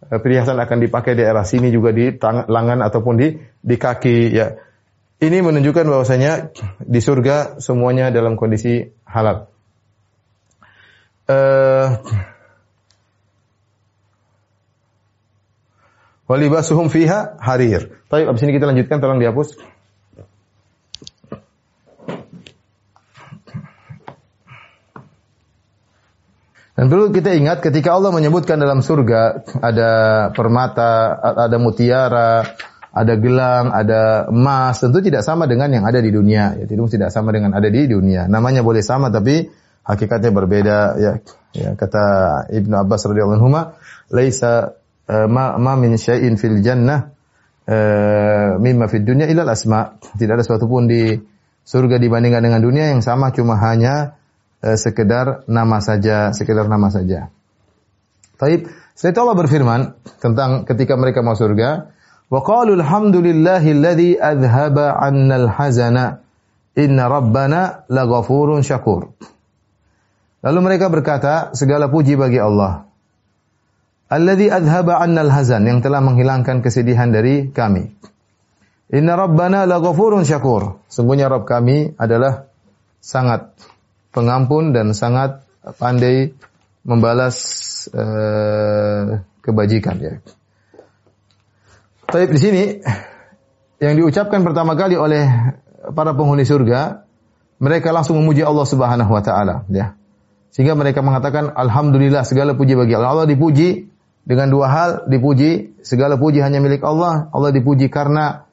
perhiasan akan dipakai di daerah sini juga di tangan, lengan ataupun di di kaki ya. Ini menunjukkan bahwasanya di surga semuanya dalam kondisi halal. Uh, Walibasuhum fiha harir. Tapi abis ini kita lanjutkan, tolong dihapus. Dan perlu kita ingat ketika Allah menyebutkan dalam surga ada permata, ada mutiara, ada gelang, ada emas, tentu tidak sama dengan yang ada di dunia. Ya, tidak tidak sama dengan ada di dunia. Namanya boleh sama tapi hakikatnya berbeda. Ya, ya kata Ibnu Abbas radhiyallahu anhu, "Laisa uh, ma, ma min syai'in fil jannah uh, mimma fid dunya illa asma." Tidak ada sesuatu pun di surga dibandingkan dengan dunia yang sama cuma hanya uh, sekedar nama saja, sekedar nama saja. Taib, setelah Allah berfirman tentang ketika mereka masuk surga, Wa qalu alhamdulillahi alladhi adhhaba 'anna al-hazana. Inna rabbana laghafurun syakur. Lalu mereka berkata, segala puji bagi Allah. Alladhi adhhaba 'anna al-hazan yang telah menghilangkan kesedihan dari kami. Inna rabbana laghafurun syakur. Sungguhnya Rabb kami adalah sangat pengampun dan sangat pandai membalas uh, kebajikan ya. Tapi di sini yang diucapkan pertama kali oleh para penghuni surga, mereka langsung memuji Allah Subhanahu wa taala, ya. Sehingga mereka mengatakan alhamdulillah segala puji bagi Allah. Allah dipuji dengan dua hal, dipuji segala puji hanya milik Allah. Allah dipuji karena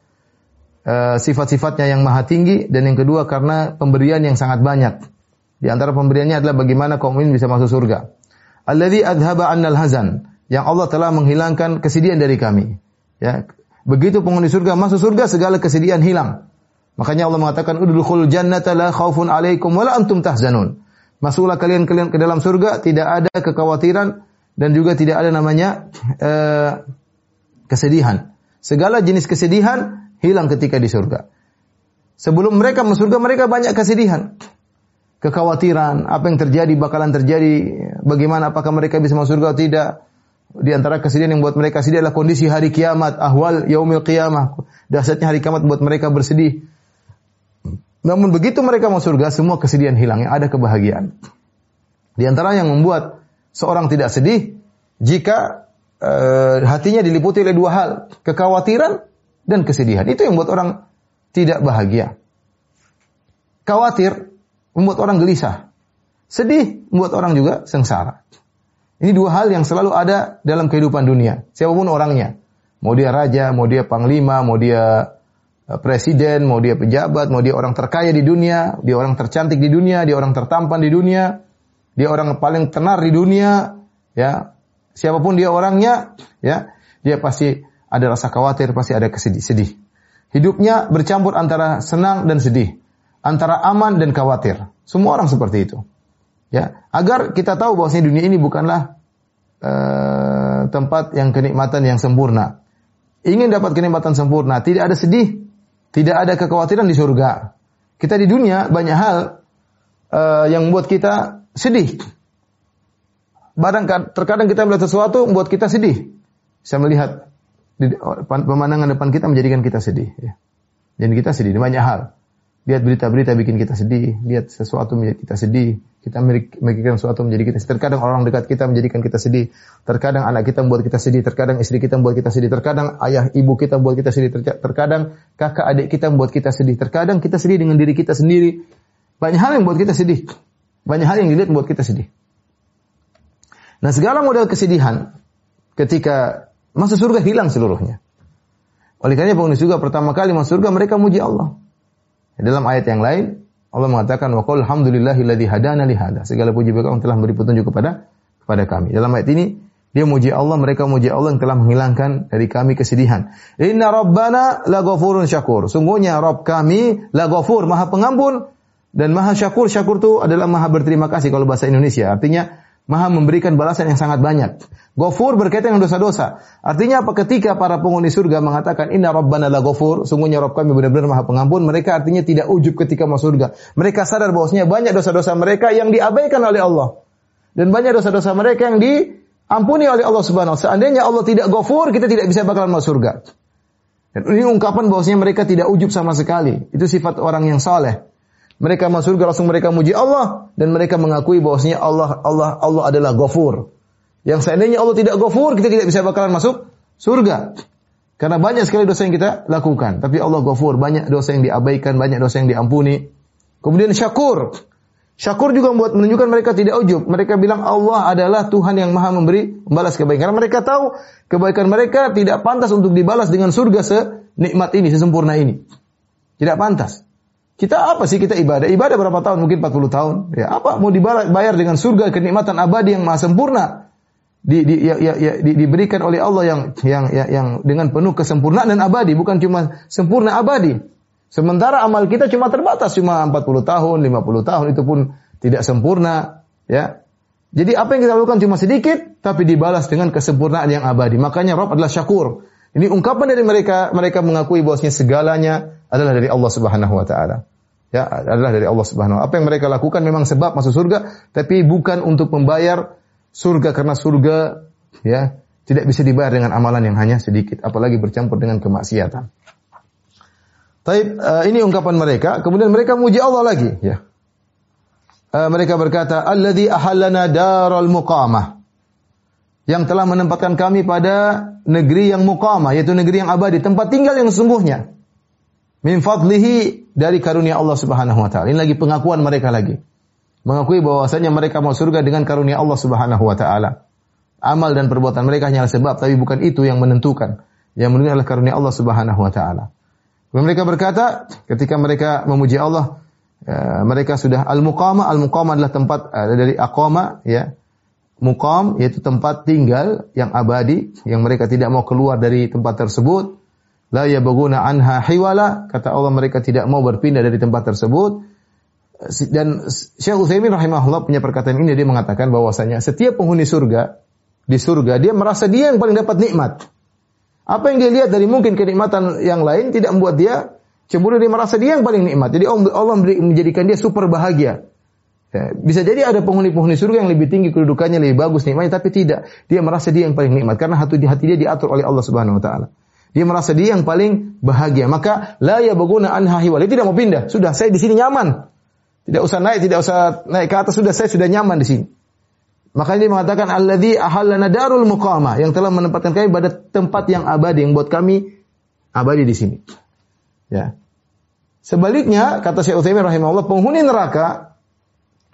uh, sifat-sifatnya yang maha tinggi dan yang kedua karena pemberian yang sangat banyak. Di antara pemberiannya adalah bagaimana kaum ini bisa masuk surga. Alladzi adhaba annal hazan, yang Allah telah menghilangkan kesedihan dari kami. Ya, begitu penghuni surga masuk surga segala kesedihan hilang. Makanya Allah mengatakan udkhul jannata la khaufun alaikum wala antum tahzanun. Masuklah kalian kalian ke dalam surga tidak ada kekhawatiran dan juga tidak ada namanya uh, kesedihan. Segala jenis kesedihan hilang ketika di surga. Sebelum mereka masuk surga mereka banyak kesedihan. Kekhawatiran, apa yang terjadi bakalan terjadi, bagaimana apakah mereka bisa masuk surga atau tidak. Di antara kesedihan yang buat mereka sedih adalah kondisi hari kiamat, ahwal yaumil qiyamah. Dasarnya hari kiamat buat mereka bersedih. Namun begitu mereka masuk surga, semua kesedihan hilang, yang ada kebahagiaan. Di antara yang membuat seorang tidak sedih, jika uh, hatinya diliputi oleh dua hal, kekhawatiran dan kesedihan. Itu yang membuat orang tidak bahagia. Khawatir membuat orang gelisah. Sedih membuat orang juga sengsara. Ini dua hal yang selalu ada dalam kehidupan dunia. Siapa pun orangnya. Mau dia raja, mau dia panglima, mau dia Eh, presiden, mau dia pejabat, mau dia orang terkaya di dunia, dia orang tercantik di dunia, dia orang tertampan di dunia, dia orang paling tenar di dunia, ya. Siapa pun dia orangnya, ya, dia pasti ada rasa khawatir, pasti ada kesedih-sedih. Hidupnya bercampur antara senang dan sedih, antara aman dan khawatir. Semua orang seperti itu. Ya, agar kita tahu bahwa dunia ini bukanlah uh, tempat yang kenikmatan yang sempurna. Ingin dapat kenikmatan sempurna, tidak ada sedih, tidak ada kekhawatiran di surga. Kita di dunia banyak hal uh, yang membuat kita sedih. Barang terkadang kita melihat sesuatu membuat kita sedih. Saya melihat pemandangan depan kita menjadikan kita sedih. Ya. Dan kita sedih di banyak hal. Lihat berita-berita bikin kita sedih. Lihat sesuatu menjadi kita sedih. Kita memikirkan sesuatu menjadi kita sedih. Terkadang orang dekat kita menjadikan kita sedih. Terkadang anak kita membuat kita sedih. Terkadang istri kita membuat kita sedih. Terkadang ayah ibu kita membuat kita sedih. Terkadang kakak adik kita membuat kita sedih. Terkadang kita sedih dengan diri kita sendiri. Banyak hal yang membuat kita sedih. Banyak hal yang dilihat membuat kita sedih. Nah segala model kesedihan ketika masuk surga hilang seluruhnya. Oleh karena penghuni surga pertama kali masuk surga mereka muji Allah. Dalam ayat yang lain Allah mengatakan wa qul hamdulillahilladzi hadana li hada. Segala puji bagi Allah telah memberi petunjuk kepada kepada kami. Dalam ayat ini dia muji Allah, mereka muji Allah yang telah menghilangkan dari kami kesedihan. Inna rabbana laghafurun syakur. Sungguhnya Rabb kami laghafur, Maha Pengampun dan Maha Syakur. Syakur itu adalah Maha berterima kasih kalau bahasa Indonesia. Artinya Maha memberikan balasan yang sangat banyak. Gofur berkaitan dengan dosa-dosa. Artinya apa? Ketika para penghuni surga mengatakan Inna Rabbana la gofur, sungguhnya Rabb kami benar-benar maha pengampun, mereka artinya tidak ujub ketika masuk surga. Mereka sadar bahwasanya banyak dosa-dosa mereka yang diabaikan oleh Allah. Dan banyak dosa-dosa mereka yang diampuni oleh Allah Subhanahu wa Seandainya Allah tidak gofur, kita tidak bisa bakalan masuk surga. Dan ini ungkapan bahwasanya mereka tidak ujub sama sekali. Itu sifat orang yang saleh. Mereka masuk surga langsung mereka muji Allah dan mereka mengakui bahwasanya Allah Allah Allah adalah Ghafur. Yang seandainya Allah tidak Ghafur, kita tidak bisa bakalan masuk surga. Karena banyak sekali dosa yang kita lakukan, tapi Allah Ghafur, banyak dosa yang diabaikan, banyak dosa yang diampuni. Kemudian syakur. Syakur juga membuat menunjukkan mereka tidak ujub. Mereka bilang Allah adalah Tuhan yang maha memberi, membalas kebaikan. Karena mereka tahu kebaikan mereka tidak pantas untuk dibalas dengan surga senikmat ini, sesempurna ini. Tidak pantas. Kita apa sih kita ibadah? Ibadah berapa tahun? Mungkin 40 tahun. Ya, apa mau dibayar dengan surga kenikmatan abadi yang maha sempurna? Di, di, ya, ya, ya, di, diberikan oleh Allah yang yang ya, yang dengan penuh kesempurnaan dan abadi, bukan cuma sempurna abadi. Sementara amal kita cuma terbatas cuma 40 tahun, 50 tahun itu pun tidak sempurna, ya. Jadi apa yang kita lakukan cuma sedikit tapi dibalas dengan kesempurnaan yang abadi. Makanya Rob adalah syakur. Ini ungkapan dari mereka, mereka mengakui bahwasanya segalanya adalah dari Allah Subhanahu wa taala. Ya, adalah dari Allah Subhanahu Apa yang mereka lakukan memang sebab masuk surga, tapi bukan untuk membayar surga karena surga ya tidak bisa dibayar dengan amalan yang hanya sedikit, apalagi bercampur dengan kemaksiatan. Taib, uh, ini ungkapan mereka. Kemudian mereka muji Allah lagi, ya. Uh, mereka berkata, "Alladzi ahallana daral muqamah." Yang telah menempatkan kami pada negeri yang muqamah, yaitu negeri yang abadi, tempat tinggal yang sesungguhnya. Min fadlihi dari karunia Allah Subhanahu wa taala. Ini lagi pengakuan mereka lagi. mengakui bahwasanya mereka mau surga dengan karunia Allah Subhanahu wa taala. Amal dan perbuatan mereka hanyalah sebab tapi bukan itu yang menentukan. Yang menentukan adalah karunia Allah Subhanahu wa taala. Mereka berkata ketika mereka memuji Allah, ya, mereka sudah al-muqama, al-muqama adalah tempat uh, dari aqama ya. Muqam yaitu tempat tinggal yang abadi yang mereka tidak mau keluar dari tempat tersebut. La yabghuna anha hiwala, kata Allah mereka tidak mau berpindah dari tempat tersebut. Dan Syekh Utsaimin rahimahullah punya perkataan ini dia mengatakan bahwasanya setiap penghuni surga di surga dia merasa dia yang paling dapat nikmat. Apa yang dia lihat dari mungkin kenikmatan yang lain tidak membuat dia cemburu dia merasa dia yang paling nikmat. Jadi Allah menjadikan dia super bahagia. Ya, bisa jadi ada penghuni-penghuni surga yang lebih tinggi kedudukannya, lebih bagus nikmatnya, tapi tidak. Dia merasa dia yang paling nikmat karena hati hati dia diatur oleh Allah Subhanahu wa taala. Dia merasa dia yang paling bahagia. Maka la ya baguna anha tidak mau pindah. Sudah saya di sini nyaman. Tidak usah naik, tidak usah naik ke atas. Sudah saya sudah nyaman di sini. Makanya dia mengatakan alladzi ahallana darul muqama yang telah menempatkan kami pada tempat yang abadi yang buat kami abadi di sini. Ya. Sebaliknya kata Syekh Utsaimin rahimahullah penghuni neraka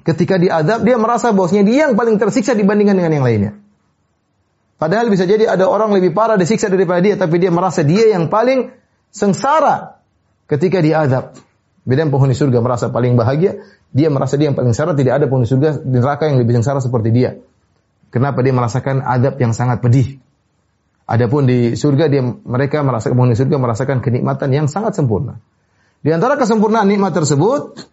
ketika diadab dia merasa bosnya dia yang paling tersiksa dibandingkan dengan yang lainnya. Padahal bisa jadi ada orang lebih parah disiksa daripada dia, tapi dia merasa dia yang paling sengsara ketika diadab. Beda penghuni surga merasa paling bahagia, dia merasa dia yang paling sengsara, tidak ada penghuni surga di neraka yang lebih sengsara seperti dia. Kenapa dia merasakan adab yang sangat pedih? Adapun di surga dia mereka merasa penghuni surga merasakan kenikmatan yang sangat sempurna. Di antara kesempurnaan nikmat tersebut,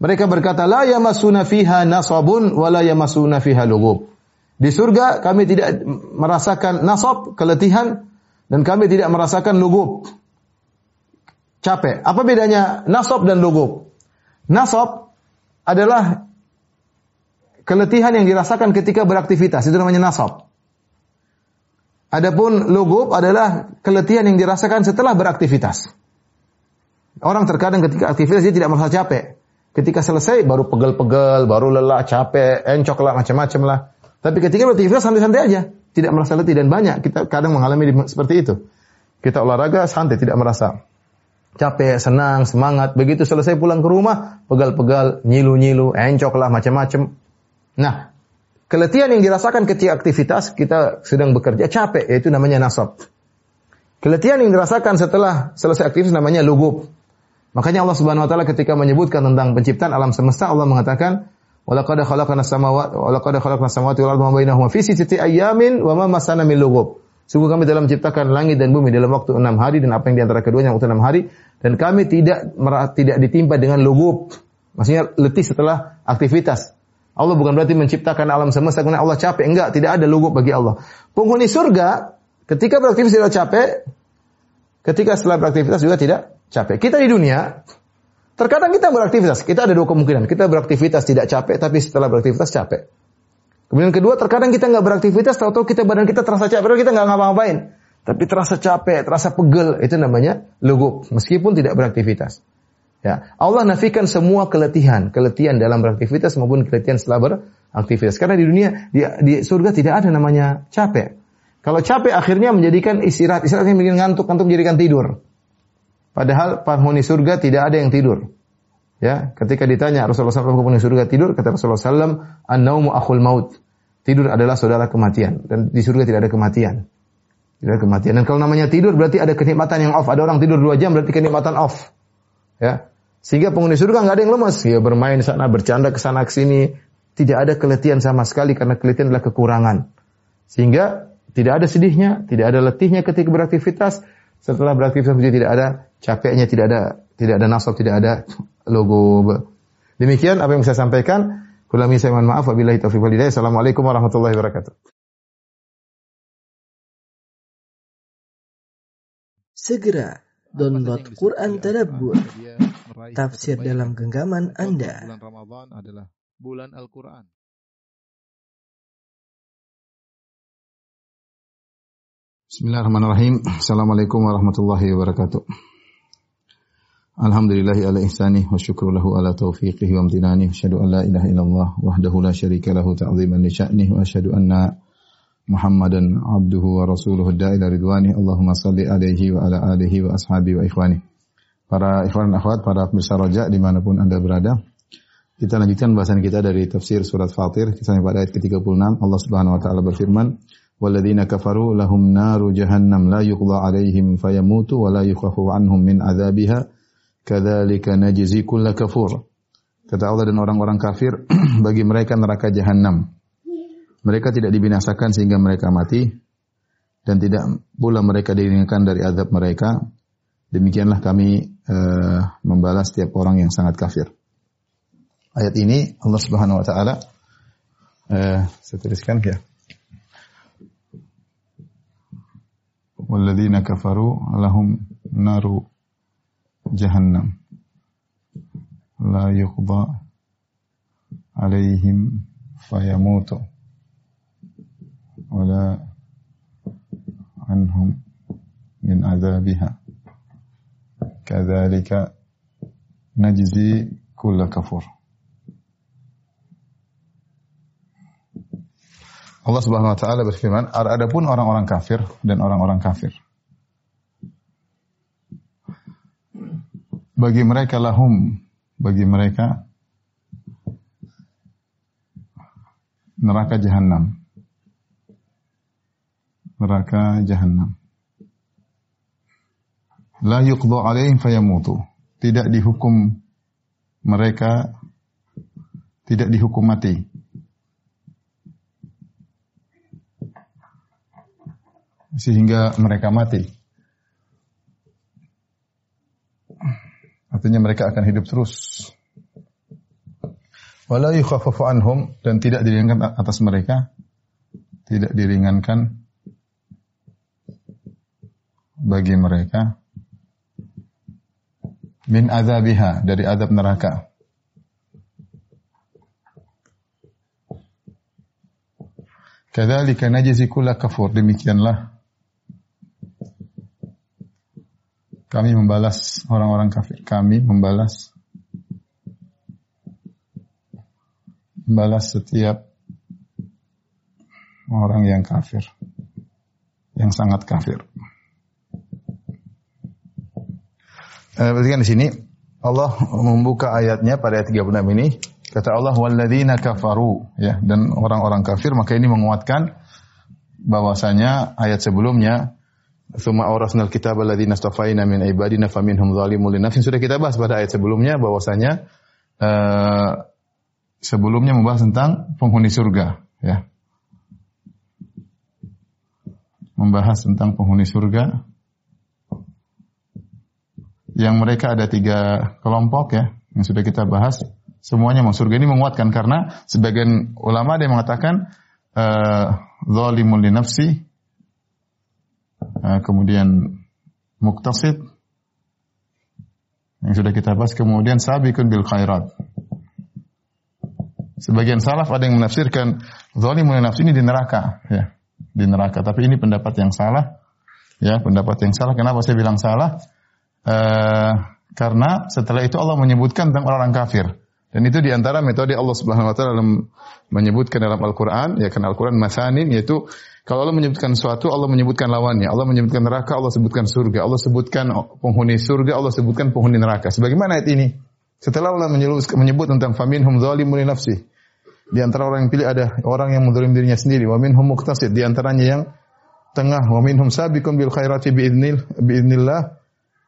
mereka berkata, La yamasuna fiha nasabun wa la yamasuna fiha lugub. Di surga kami tidak merasakan nasab, keletihan, dan kami tidak merasakan lugub. Capek. Apa bedanya nasab dan lugub? Nasab adalah keletihan yang dirasakan ketika beraktivitas. Itu namanya nasab. Adapun lugub adalah keletihan yang dirasakan setelah beraktivitas. Orang terkadang ketika aktivitas dia tidak merasa capek. Ketika selesai baru pegel-pegel, baru lelah, capek, encok lah, macam-macam lah. Tapi ketika beraktivitas santai-santai aja, tidak merasa letih dan banyak kita kadang mengalami seperti itu. Kita olahraga santai, tidak merasa capek, senang, semangat. Begitu selesai pulang ke rumah, pegal-pegal, nyilu-nyilu, encok lah, macam-macam. Nah, keletihan yang dirasakan ketika aktivitas kita sedang bekerja capek, yaitu namanya nasab. Keletihan yang dirasakan setelah selesai aktivitas namanya lugub. Makanya Allah Subhanahu wa taala ketika menyebutkan tentang penciptaan alam semesta Allah mengatakan walaqad khalaqna samawati walaqad khalaqna samawati wal arda bainahuma fi sittati ayyamin wa ma masana min lughub. Sungguh kami dalam menciptakan langit dan bumi dalam waktu enam hari dan apa yang di antara keduanya waktu enam hari dan kami tidak tidak ditimpa dengan lugub. Maksudnya letih setelah aktivitas. Allah bukan berarti menciptakan alam semesta karena Allah capek. Enggak, tidak ada lugub bagi Allah. Penghuni surga ketika beraktivitas tidak capek, ketika setelah beraktivitas juga tidak capek. Kita di dunia, terkadang kita beraktivitas. Kita ada dua kemungkinan. Kita beraktivitas tidak capek, tapi setelah beraktivitas capek. Kemudian kedua, terkadang kita nggak beraktivitas, tahu-tahu kita badan kita terasa capek, padahal kita nggak ngapa-ngapain. Tapi terasa capek, terasa pegel, itu namanya lugub, meskipun tidak beraktivitas. Ya, Allah nafikan semua keletihan, keletihan dalam beraktivitas maupun keletihan setelah beraktivitas. Karena di dunia, di, di surga tidak ada namanya capek. Kalau capek akhirnya menjadikan istirahat, istirahat yang bikin ngantuk, ngantuk menjadikan tidur. Padahal penghuni surga tidak ada yang tidur. Ya, ketika ditanya Rasulullah SAW penghuni surga tidur, kata Rasulullah SAW, an-naumu akhul maut. Tidur adalah saudara kematian dan di surga tidak ada kematian. Tidak ada kematian. Dan kalau namanya tidur berarti ada kenikmatan yang off. Ada orang tidur dua jam berarti kenikmatan off. Ya. Sehingga penghuni surga nggak ada yang lemas. Ya bermain sana, bercanda ke sana ke sini. Tidak ada keletihan sama sekali karena keletihan adalah kekurangan. Sehingga tidak ada sedihnya, tidak ada letihnya ketika beraktivitas. Setelah beraktivitas tidak ada capeknya, tidak ada tidak ada nasab, tidak ada logo. Demikian apa yang saya sampaikan. Kulami saya mohon maaf. Wabillahi taufiq walhidayah. Assalamualaikum warahmatullahi wabarakatuh. Segera download Quran Tadabbur, tafsir dalam genggaman Anda. Bulan Ramadan adalah bulan Al-Quran. Bismillahirrahmanirrahim. Assalamualaikum warahmatullahi wabarakatuh. Alhamdulillahi ala ihsani wa syukru lahu ala taufiqihi wa amtinani. Asyhadu an la ilaha illallah wahdahu la syarika lahu ta'ziman li sya'nih wa asyhadu anna Muhammadan abduhu wa rasuluhu da'ila ridwani. Allahumma salli alaihi wa ala alihi wa ashabi wa ikhwani. Para ikhwan dan akhwat, para pemirsa roja di mana pun anda berada. Kita lanjutkan bahasan kita dari tafsir surat Fatir sampai pada ayat ke-36 Allah Subhanahu wa taala berfirman kafaru lahum naru jahannam la yuqda alaihim fayamutu wa la yukhafu anhum min adzabiha kadzalika najzi kulla kafur. Kata Allah dan orang-orang kafir bagi mereka neraka jahanam mereka tidak dibinasakan sehingga mereka mati. Dan tidak pula mereka diringankan dari azab mereka. Demikianlah kami uh, membalas setiap orang yang sangat kafir. Ayat ini Allah Subhanahu wa taala eh saya tuliskan ya. Walladzina kafaru lahum naru jahannam la yuqda alaihim fayamutu wala anhum min azabiha kadzalika najzi kulla kafur Allah Subhanahu wa taala berfirman, adapun orang-orang kafir dan orang-orang kafir. Bagi mereka lahum, bagi mereka neraka jahanam. Neraka jahanam. La yuqda alaihim fayamutu. Tidak dihukum mereka tidak dihukum mati sehingga mereka mati. Artinya mereka akan hidup terus. Wala yukhaffafu anhum dan tidak diringankan atas mereka, tidak diringankan bagi mereka min azabiha dari azab neraka. Kadzalika najzi kulla kafur demikianlah Kami membalas orang-orang kafir. Kami membalas membalas setiap orang yang kafir. Yang sangat kafir. Eh, berarti kan di sini Allah membuka ayatnya pada ayat 36 ini kata Allah walladzina kafaru ya dan orang-orang kafir maka ini menguatkan bahwasanya ayat sebelumnya Thumma awrasnal kitab alladhina astafaina min ibadina faminhum zalimun li nafsin. Sudah kita bahas pada ayat sebelumnya bahwasanya uh, sebelumnya membahas tentang penghuni surga, ya. Membahas tentang penghuni surga yang mereka ada tiga kelompok ya yang sudah kita bahas semuanya mau surga ini menguatkan karena sebagian ulama ada yang mengatakan uh, zalimun li nafsi Eh, kemudian muktasid yang sudah kita bahas. Kemudian sabiqun bil khairat. Sebagian salaf ada yang menafsirkan zalimun nafsi ini di neraka. Ya di neraka. Tapi ini pendapat yang salah. Ya pendapat yang salah. Kenapa saya bilang salah? Uh, karena setelah itu Allah menyebutkan tentang orang-orang kafir. Dan itu di antara metode Allah Subhanahu Wa Taala dalam menyebutkan dalam Al-Quran ya kan Al-Quran masanin yaitu kalau Allah menyebutkan sesuatu, Allah menyebutkan lawannya. Allah menyebutkan neraka, Allah sebutkan surga. Allah sebutkan penghuni surga, Allah sebutkan penghuni neraka. Sebagaimana ayat ini. Setelah Allah menyebut tentang famin hum zalimun nafsi. Di antara orang yang pilih ada orang yang menzalim dirinya sendiri. Wa minhum muqtasid. Di antaranya yang tengah. Wa minhum sabiqum bil khairati biiznillah.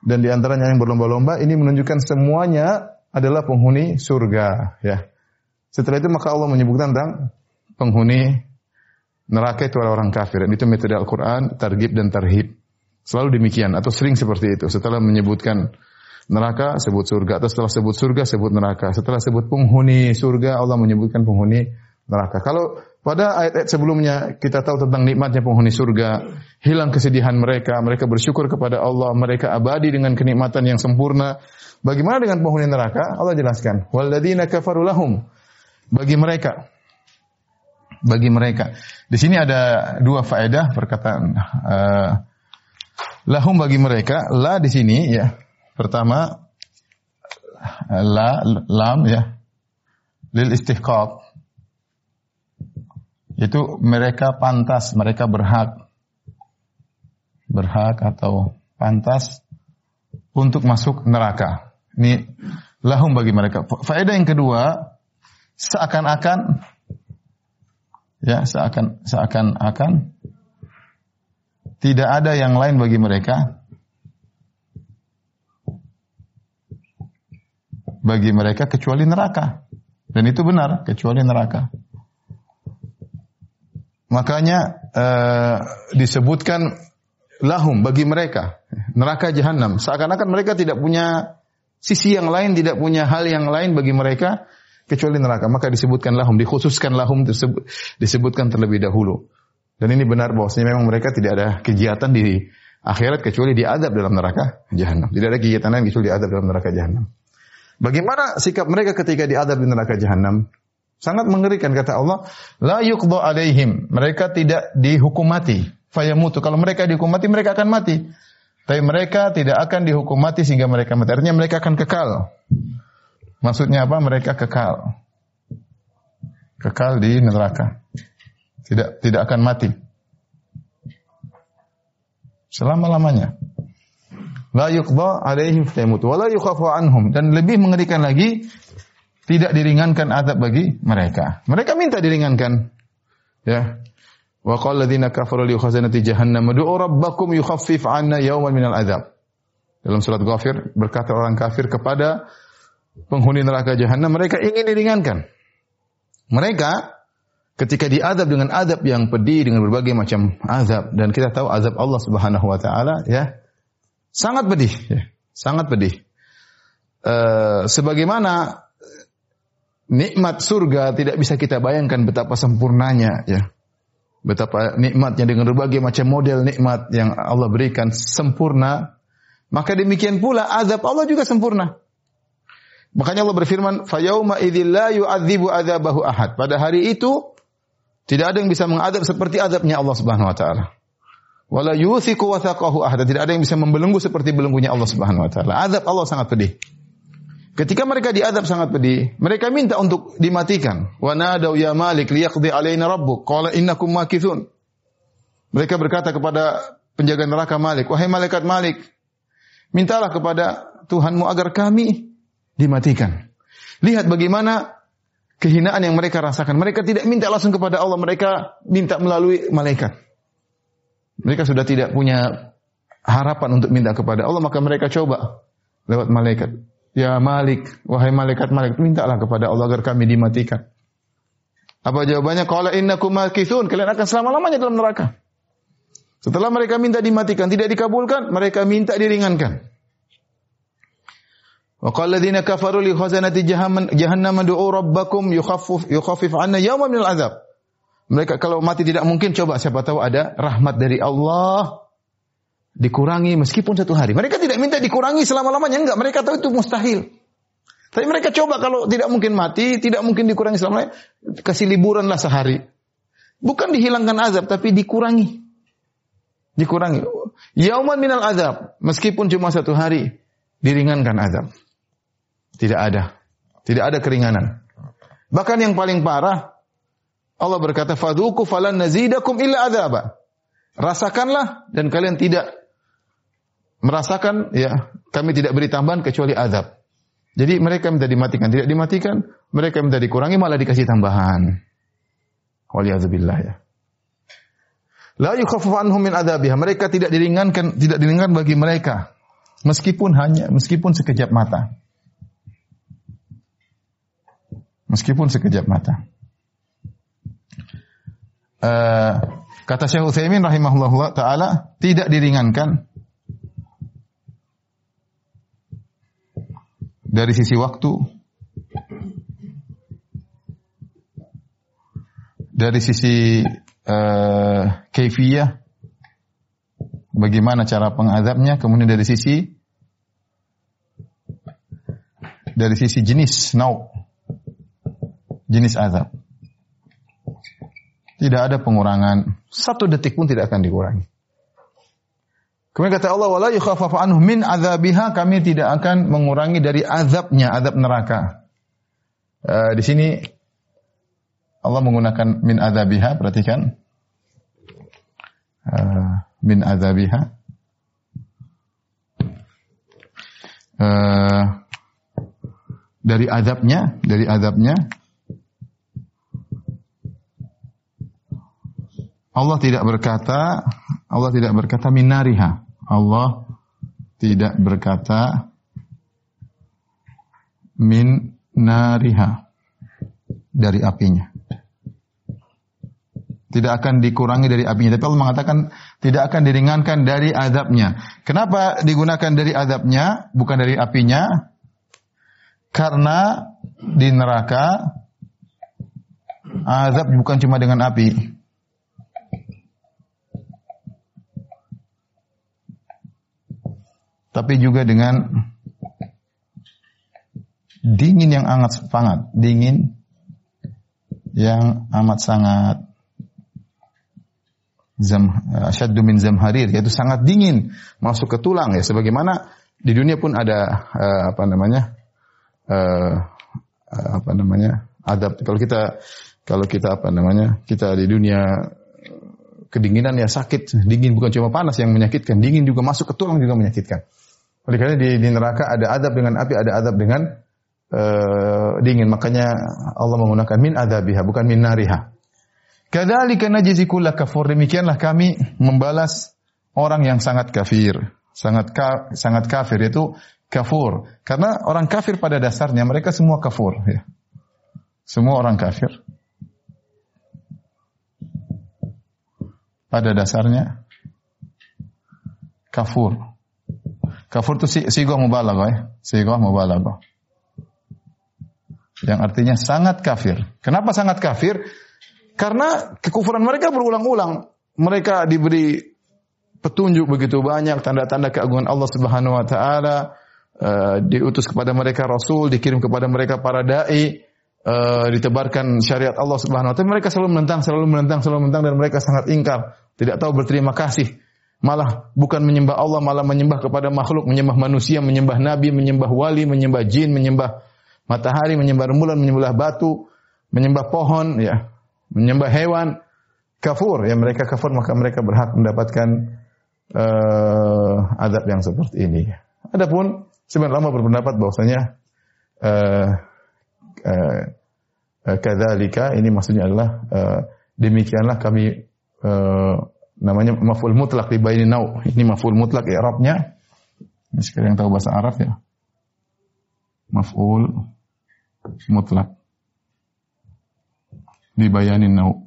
Dan di antaranya yang berlomba-lomba. Ini menunjukkan semuanya adalah penghuni surga. Ya. Setelah itu maka Allah menyebutkan tentang penghuni neraka itu orang kafir. Dan itu metode Al-Quran, targib dan tarhib. Selalu demikian atau sering seperti itu. Setelah menyebutkan neraka sebut surga atau setelah sebut surga sebut neraka. Setelah sebut penghuni surga Allah menyebutkan penghuni neraka. Kalau pada ayat-ayat sebelumnya kita tahu tentang nikmatnya penghuni surga, hilang kesedihan mereka, mereka bersyukur kepada Allah, mereka abadi dengan kenikmatan yang sempurna. Bagaimana dengan penghuni neraka? Allah jelaskan, "Walladzina kafaru lahum." Bagi mereka bagi mereka. Di sini ada dua faedah perkataan uh, lahum bagi mereka. La di sini ya. Pertama la lam ya lil istihqaq itu mereka pantas, mereka berhak berhak atau pantas untuk masuk neraka. Ini lahum bagi mereka. Faedah yang kedua, seakan-akan ya seakan seakan-akan tidak ada yang lain bagi mereka bagi mereka kecuali neraka. Dan itu benar, kecuali neraka. Makanya uh, disebutkan lahum bagi mereka neraka jahanam. Seakan-akan mereka tidak punya sisi yang lain, tidak punya hal yang lain bagi mereka kecuali neraka. Maka disebutkan lahum, dikhususkan lahum tersebut disebutkan terlebih dahulu. Dan ini benar bahwasanya memang mereka tidak ada kegiatan di akhirat kecuali diadab dalam neraka jahanam. Tidak ada kegiatan lain kecuali diadab dalam neraka jahanam. Bagaimana sikap mereka ketika diadab di neraka jahanam? Sangat mengerikan kata Allah, la yuqda alaihim. Mereka tidak dihukum mati. Fayamutu. Kalau mereka dihukum mati, mereka akan mati. Tapi mereka tidak akan dihukum mati sehingga mereka mati. Artinya mereka akan kekal. Maksudnya apa? Mereka kekal. Kekal di neraka. Tidak tidak akan mati. Selama-lamanya. La yuqda alaihim fayamut wa la yukhafu anhum dan lebih mengerikan lagi tidak diringankan azab bagi mereka. Mereka minta diringankan. Ya. Wa qala alladziina kafaru li khazanati jahannam ud'u rabbakum yukhaffif 'anna yawman minal azab. Dalam surat Ghafir berkata orang kafir kepada penghuni neraka jahanam mereka ingin diringankan. Mereka ketika diadab dengan adab yang pedih dengan berbagai macam azab dan kita tahu azab Allah Subhanahu wa taala ya Sangat pedih, ya. sangat pedih. Uh, sebagaimana nikmat surga tidak bisa kita bayangkan betapa sempurnanya, ya. Betapa nikmatnya dengan berbagai macam model nikmat yang Allah berikan sempurna. Maka demikian pula azab Allah juga sempurna. Makanya Allah berfirman, "Fayauma idzil la yu'adzibu adzabahu ahad." Pada hari itu tidak ada yang bisa mengadab seperti adabnya Allah Subhanahu wa taala. Wala yuthiku wathaqahu ahad. Tidak ada yang bisa membelenggu seperti belenggunya Allah Subhanahu wa taala. Azab Allah sangat pedih. Ketika mereka diadab sangat pedih, mereka minta untuk dimatikan. Wa nadau ya Malik liyaqdi alaina rabbuk. Qala innakum makithun. Mereka berkata kepada penjaga neraka Malik, "Wahai malaikat Malik, mintalah kepada Tuhanmu agar kami dimatikan." Lihat bagaimana kehinaan yang mereka rasakan. Mereka tidak minta langsung kepada Allah, mereka minta melalui malaikat. Mereka sudah tidak punya harapan untuk minta kepada Allah, maka mereka coba lewat malaikat. Ya Malik, wahai malaikat Malik, mintalah kepada Allah agar kami dimatikan. Apa jawabannya? Qala innakum makithun. Kalian akan selama-lamanya dalam neraka. Setelah mereka minta dimatikan, tidak dikabulkan, mereka minta diringankan. Qala alladziina kafaru li khazanati jahannam du'u rabbakum yukhaffif yukhaffif 'anna yawman minal 'adzab. Mereka kalau mati tidak mungkin, coba siapa tahu ada rahmat dari Allah dikurangi meskipun satu hari. Mereka tidak minta dikurangi selama-lamanya, enggak. Mereka tahu itu mustahil. Tapi mereka coba kalau tidak mungkin mati, tidak mungkin dikurangi selama kasih liburanlah sehari. Bukan dihilangkan azab, tapi dikurangi. Dikurangi. Yauman minal azab. Meskipun cuma satu hari, diringankan azab. Tidak ada. Tidak ada keringanan. Bahkan yang paling parah, Allah berkata, "Fadhuku falan nazidakum illa adzaba." Rasakanlah dan kalian tidak merasakan ya, kami tidak beri tambahan kecuali azab. Jadi mereka minta dimatikan, tidak dimatikan, mereka minta dikurangi malah dikasih tambahan. Waliyazubillah ya. La yukhaffafu anhum min. Mereka tidak diringankan, tidak diringankan bagi mereka meskipun hanya meskipun sekejap mata. Meskipun sekejap mata. Uh, kata Syekh Utsaimin rahimahullah taala tidak diringankan dari sisi waktu dari sisi uh, kaifiyah bagaimana cara pengazabnya kemudian dari sisi dari sisi jenis nau jenis azab tidak ada pengurangan. Satu detik pun tidak akan dikurangi. Kemudian kata Allah, "Wala anhu min azabiha." Kami tidak akan mengurangi dari azabnya, azab neraka. Uh, di sini Allah menggunakan min azabiha, perhatikan. Uh, min azabiha. Uh, dari azabnya, dari azabnya Allah tidak berkata Allah tidak berkata minariha. Allah tidak berkata min nariha dari apinya. Tidak akan dikurangi dari apinya. Tapi Allah mengatakan tidak akan diringankan dari azabnya. Kenapa digunakan dari azabnya, bukan dari apinya? Karena di neraka azab bukan cuma dengan api. Tapi juga dengan dingin yang amat sangat, dingin yang amat sangat zam asyaddu min zamharir yaitu sangat dingin masuk ke tulang ya. Sebagaimana di dunia pun ada uh, apa namanya uh, apa namanya adab. Kalau kita kalau kita apa namanya kita di dunia kedinginan ya sakit. Dingin bukan cuma panas yang menyakitkan dingin juga masuk ke tulang juga menyakitkan oleh karena di, di neraka ada adab dengan api ada adab dengan uh, dingin makanya Allah menggunakan min adabiha bukan min nariha Kadzalika najzi kulla kafur. Demikianlah kami membalas orang yang sangat kafir, sangat ka, sangat kafir yaitu kafur. Karena orang kafir pada dasarnya mereka semua kafur ya. Semua orang kafir. Pada dasarnya kafur. Kafur itu sigoh mubalaghah ya. Sigoh mubalaghah. Yang artinya sangat kafir. Kenapa sangat kafir? Karena kekufuran mereka berulang-ulang. Mereka diberi petunjuk begitu banyak, tanda-tanda keagungan Allah Subhanahu wa taala, uh, diutus kepada mereka rasul, dikirim kepada mereka para dai, uh, ditebarkan syariat Allah Subhanahu wa taala. Mereka selalu menentang, selalu menentang, selalu menentang dan mereka sangat ingkar, tidak tahu berterima kasih. Malah bukan menyembah Allah, malah menyembah kepada makhluk, menyembah manusia, menyembah nabi, menyembah wali, menyembah jin, menyembah matahari, menyembah rembulan, menyembah batu, menyembah pohon, ya menyembah hewan, kafur. Ya mereka kafur maka mereka berhak mendapatkan uh, adab yang seperti ini. Adapun sebenarnya lama berpendapat bahwasanya uh, uh, uh, ini maksudnya adalah uh, demikianlah kami uh, namanya maf'ul mutlak di baini nau. Ini maf'ul mutlak i'rabnya. Ini sekarang yang tahu bahasa Arab ya. Maf'ul mutlak dibayanin nau.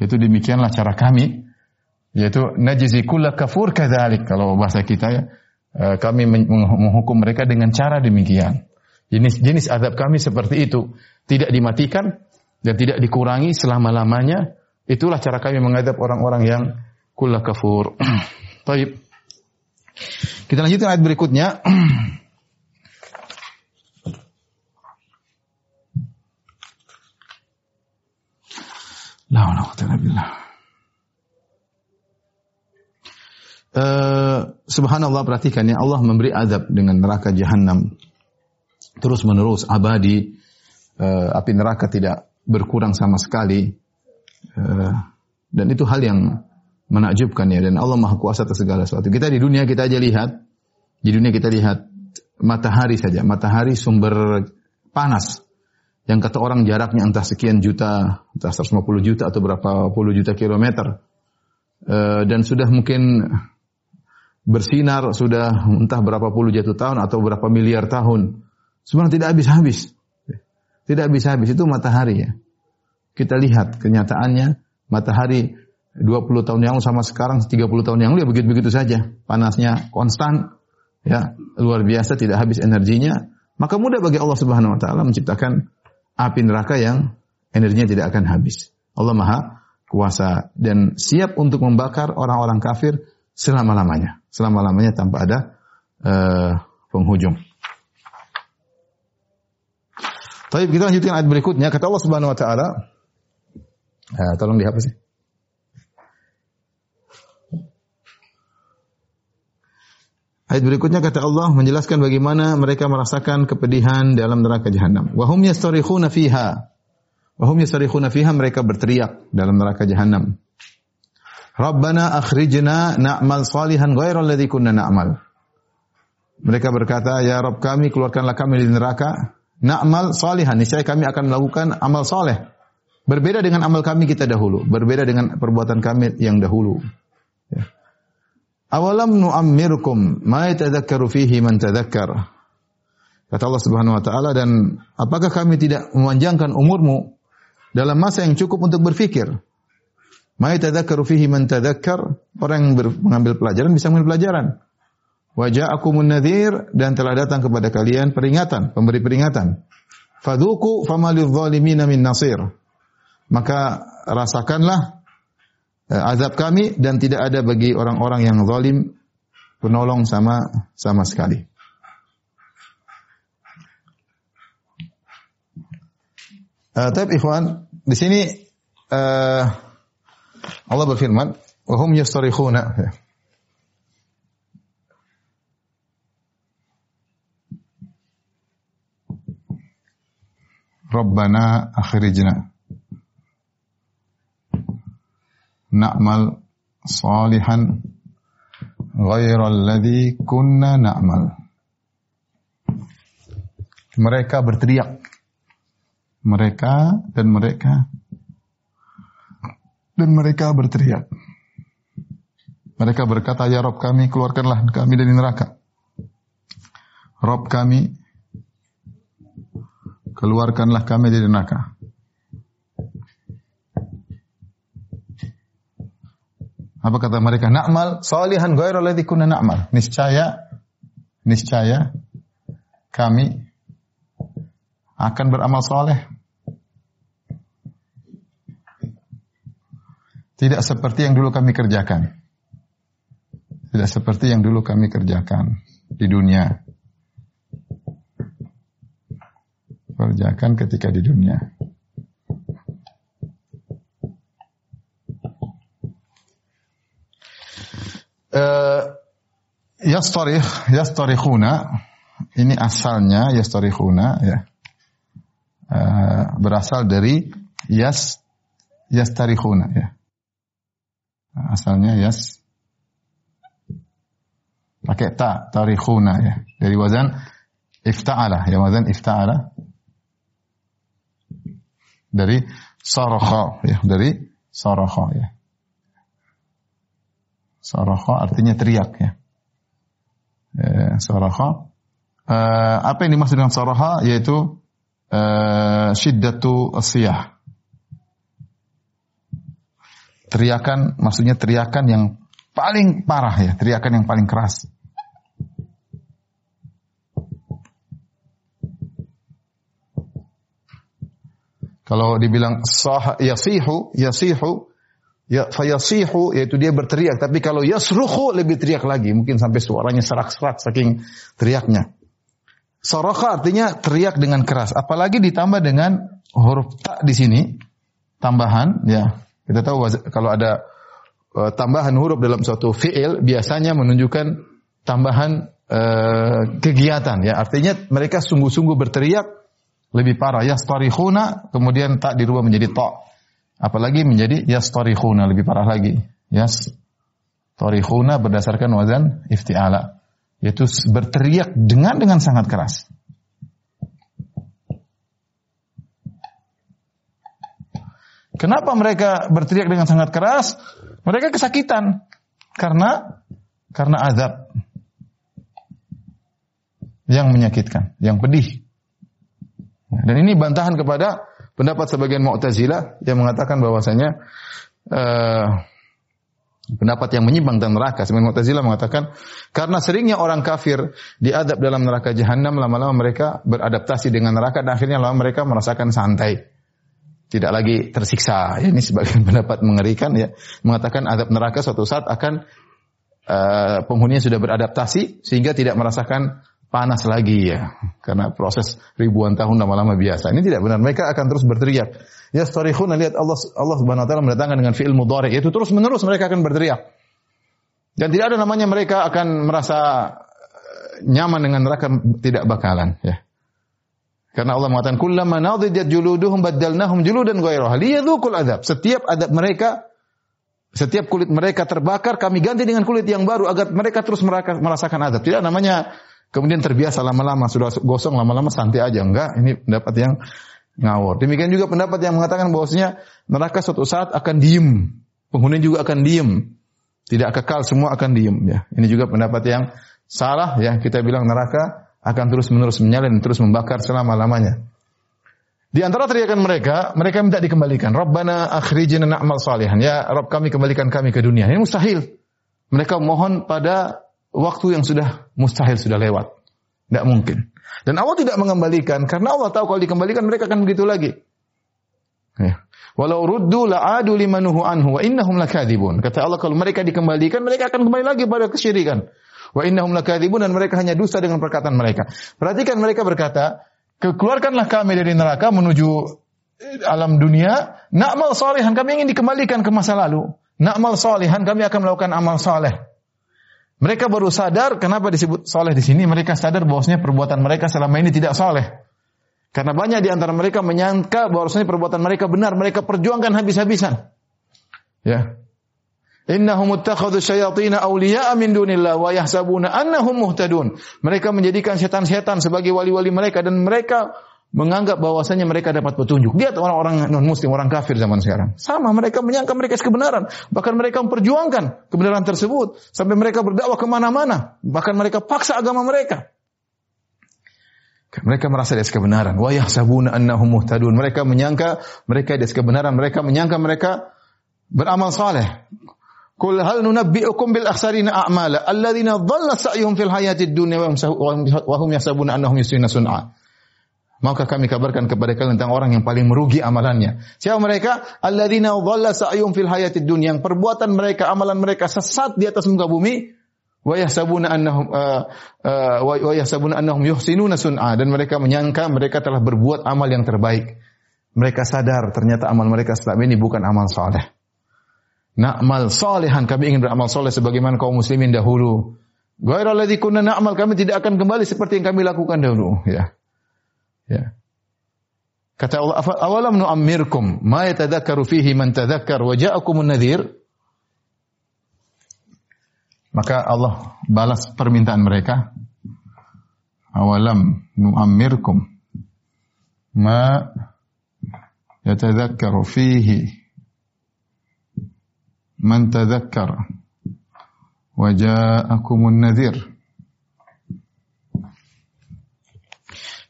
Itu demikianlah cara kami yaitu najzi kulla kafur kadzalik kalau bahasa kita ya eh, kami menghukum mereka dengan cara demikian. Jenis-jenis azab kami seperti itu, tidak dimatikan dan tidak dikurangi selama-lamanya. Itulah cara kami mengadab orang-orang yang kulla kafur. Taib. Kita lanjutkan ayat berikutnya. La Uh, subhanallah perhatikan ya Allah memberi azab dengan neraka jahanam terus menerus abadi uh, api neraka tidak berkurang sama sekali dan itu hal yang menakjubkan ya dan Allah maha kuasa atas segala sesuatu kita di dunia kita aja lihat di dunia kita lihat matahari saja matahari sumber panas yang kata orang jaraknya entah sekian juta, entah 150 juta atau berapa puluh juta kilometer. E, dan sudah mungkin bersinar sudah entah berapa puluh jatuh tahun atau berapa miliar tahun. Sebenarnya tidak habis-habis. Tidak habis-habis itu matahari ya. Kita lihat kenyataannya matahari 20 tahun yang lalu sama sekarang 30 tahun yang lalu ya begitu-begitu saja. Panasnya konstan ya, luar biasa tidak habis energinya. Maka mudah bagi Allah Subhanahu wa taala menciptakan api neraka yang energinya tidak akan habis. Allah Maha kuasa dan siap untuk membakar orang-orang kafir selama-lamanya. Selama-lamanya tanpa ada uh, penghujung. Tapi kita lanjutkan ayat berikutnya. Kata Allah Subhanahu wa taala, uh, tolong dihapus. Ayat berikutnya kata Allah menjelaskan bagaimana mereka merasakan kepedihan dalam neraka jahanam. Wa hum yastarikhuna fiha. Wa hum yastarikhuna fiha mereka berteriak dalam neraka jahanam. Rabbana akhrijna na'mal salihan ghairal ladzi kunna na'mal. Mereka berkata, "Ya Rabb kami, keluarkanlah kami dari neraka. Na'mal salihan, niscaya kami akan melakukan amal saleh Berbeda dengan amal kami kita dahulu, berbeda dengan perbuatan kami yang dahulu. Ya. Awalam nu'ammirkum ma yatadzakkaru fihi man tadzakkar. Kata Allah Subhanahu wa taala dan apakah kami tidak memanjangkan umurmu dalam masa yang cukup untuk berfikir? Ma yatadzakkaru fihi man tadzakkar, orang yang mengambil pelajaran bisa mengambil pelajaran. Wa ja'akumun nadhir dan telah datang kepada kalian peringatan, pemberi peringatan. Fadhuku famalil zalimina min nasir. Maka rasakanlah uh, azab kami dan tidak ada bagi orang-orang yang zalim penolong sama sama sekali. Uh, tapi ikhwan, di sini uh, Allah berfirman, "Wa hum yastarikhuna." Rabbana akhrijna na'mal salihan ghairal ladzi kunna na'mal. Mereka berteriak. Mereka dan mereka dan mereka berteriak. Mereka berkata, Ya Rob kami, keluarkanlah kami dari neraka. Rob kami, keluarkanlah kami dari neraka. Apa kata mereka? Na'mal salihan ghairal ladzi kunna na'mal. Niscaya niscaya kami akan beramal soleh. Tidak seperti yang dulu kami kerjakan. Tidak seperti yang dulu kami kerjakan di dunia. Kerjakan ketika di dunia. Yastarih yastarikhuna ini asalnya yastarikhuna ya. Uh, berasal dari yas yastarikhuna ya. Asalnya yas. Pakai ta tarikhuna ya. Dari wazan ifta'ala ya wazan ifta'ala. Dari sarakha ya. Dari sarakha ya Sarakha artinya teriak ya. ya sarakha. Uh, apa yang dimaksud dengan sarakha yaitu uh, syiddatu asiyah. Teriakan maksudnya teriakan yang paling parah ya, teriakan yang paling keras. Kalau dibilang sah yasihu, yasihu ya fayasihu yaitu dia berteriak. Tapi kalau yasruhu lebih teriak lagi. Mungkin sampai suaranya serak-serak saking teriaknya. Soroka artinya teriak dengan keras. Apalagi ditambah dengan huruf tak di sini. Tambahan ya. Kita tahu kalau ada uh, tambahan huruf dalam suatu fiil biasanya menunjukkan tambahan uh, kegiatan ya. Artinya mereka sungguh-sungguh berteriak lebih parah. Ya starihuna kemudian tak dirubah menjadi ta Apalagi menjadi yastarikhuna lebih parah lagi. Yas tarihuna berdasarkan wazan iftiala yaitu berteriak dengan dengan sangat keras. Kenapa mereka berteriak dengan sangat keras? Mereka kesakitan karena karena azab yang menyakitkan, yang pedih. Dan ini bantahan kepada pendapat sebagian Mu'tazilah yang mengatakan bahwasanya uh, pendapat yang menyimpang dan neraka. Sebagian Mu'tazilah mengatakan karena seringnya orang kafir diadab dalam neraka jahanam lama-lama mereka beradaptasi dengan neraka dan akhirnya lama mereka merasakan santai. Tidak lagi tersiksa. Ini sebagian pendapat mengerikan ya, mengatakan adab neraka suatu saat akan uh, penghuninya sudah beradaptasi sehingga tidak merasakan panas lagi ya karena proses ribuan tahun lama-lama biasa. Ini tidak benar. Mereka akan terus berteriak. Ya starikhuna lihat Allah Allah Subhanahu wa taala mendatangkan dengan fi'il mudhari itu terus menerus mereka akan berteriak. Dan tidak ada namanya mereka akan merasa eh, nyaman dengan neraka tidak bakalan ya. Karena Allah mengatakan kullama nadijat juluduhum baddalnahum juludan ghairaha liyadzuqul adzab. Setiap adab mereka setiap kulit mereka terbakar kami ganti dengan kulit yang baru agar mereka terus merasakan adab. Tidak namanya kemudian terbiasa lama-lama sudah gosong lama-lama santai aja enggak ini pendapat yang ngawur. Demikian juga pendapat yang mengatakan bahwasanya neraka suatu saat akan diem. Penghuni juga akan diem. Tidak kekal, semua akan diem. Ya. Ini juga pendapat yang salah. ya Kita bilang neraka akan terus-menerus menyala dan terus membakar selama-lamanya. Di antara teriakan mereka, mereka minta dikembalikan. Rabbana akhrijna na'mal salihan. Ya Rabb kami kembalikan kami ke dunia. Ini mustahil. Mereka mohon pada waktu yang sudah mustahil, sudah lewat. Tidak mungkin. Dan Allah tidak mengembalikan. Karena Allah tahu kalau dikembalikan mereka akan begitu lagi. Ya. Walau ruddu la'adu limanuhu anhu wa innahum lakadibun. Kata Allah kalau mereka dikembalikan, mereka akan kembali lagi pada kesyirikan. Wa innahum lakadibun dan mereka hanya dusta dengan perkataan mereka. Perhatikan mereka berkata, keluarkanlah kami dari neraka menuju eh, alam dunia. Na'mal salihan, kami ingin dikembalikan ke masa lalu. Na'mal salihan, kami akan melakukan amal saleh. Mereka baru sadar kenapa disebut soleh di sini. Mereka sadar bahwasanya perbuatan mereka selama ini tidak soleh. Karena banyak di antara mereka menyangka bahwasanya perbuatan mereka benar. Mereka perjuangkan habis-habisan. Ya. Innahum syayatina dunillah wa yahsabuna. Mereka menjadikan setan-setan sebagai wali-wali mereka dan mereka menganggap bahwasanya mereka dapat petunjuk. Lihat orang-orang non muslim, orang kafir zaman sekarang. Sama mereka menyangka mereka kebenaran. Bahkan mereka memperjuangkan kebenaran tersebut sampai mereka berdakwah ke mana-mana. Bahkan mereka paksa agama mereka. Mereka merasa di atas kebenaran. Wa yahsabuna annahum muhtadun. Mereka menyangka mereka di kebenaran. Mereka menyangka mereka beramal saleh. Kul hal nunabbi'ukum bil akhsarina a'mala alladzina dhalla sa'yuhum fil hayatid dunya wa hum yahsabuna annahum yusina sun'a. Maka kami kabarkan kepada kalian tentang orang yang paling merugi amalannya. Siapa mereka? Alladzina dhalla sa'yuhum fil hayatid dunya. Yang perbuatan mereka, amalan mereka sesat di atas muka bumi wa yahsabuna annahum uh, uh, wa yahsabuna annahum yuhsinuna sun'a dan mereka menyangka mereka telah berbuat amal yang terbaik. Mereka sadar ternyata amal mereka selama ini bukan amal saleh. Na'mal salihan, kami ingin beramal soleh sebagaimana kaum muslimin dahulu. Ghairah ladzi kunna na'mal, kami tidak akan kembali seperti yang kami lakukan dahulu. Ya. Ya. Kata Allah, awalam nu'ammirkum ma yatadhakkaru fihi man tadhakkar wa ja'akumun nadhir. Maka Allah balas permintaan mereka. Awalam nu'ammirkum ma yatadhakkaru fihi man tadhakkar wa ja'akumun nadhir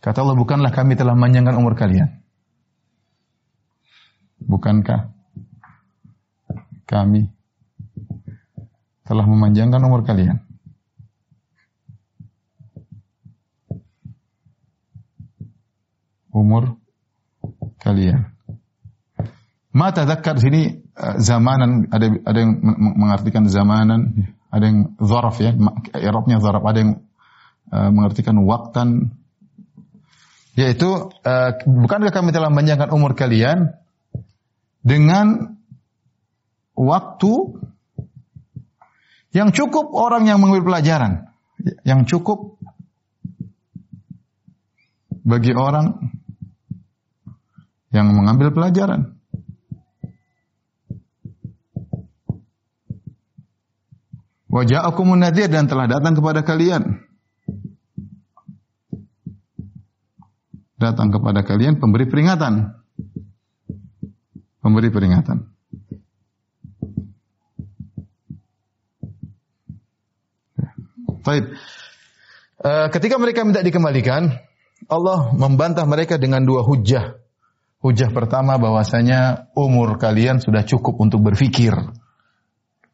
Kata Allah, bukanlah kami telah memanjangkan umur kalian. Bukankah kami telah memanjangkan umur kalian? Umur kalian. Mata tadhakkar sini Eh, zamanan ada ada yang mengartikan zamanan, ada yang zaraf ya, Arabnya zaraf, ada yang uh, mengartikan waktan yaitu uh, bukankah kami telah memanjangkan umur kalian dengan waktu yang cukup orang yang mengambil pelajaran, yang cukup bagi orang yang mengambil pelajaran. Wajah aku dan telah datang kepada kalian. Datang kepada kalian pemberi peringatan. Pemberi peringatan. Baik. Uh, ketika mereka minta dikembalikan, Allah membantah mereka dengan dua hujah. Hujah pertama bahwasanya umur kalian sudah cukup untuk berfikir.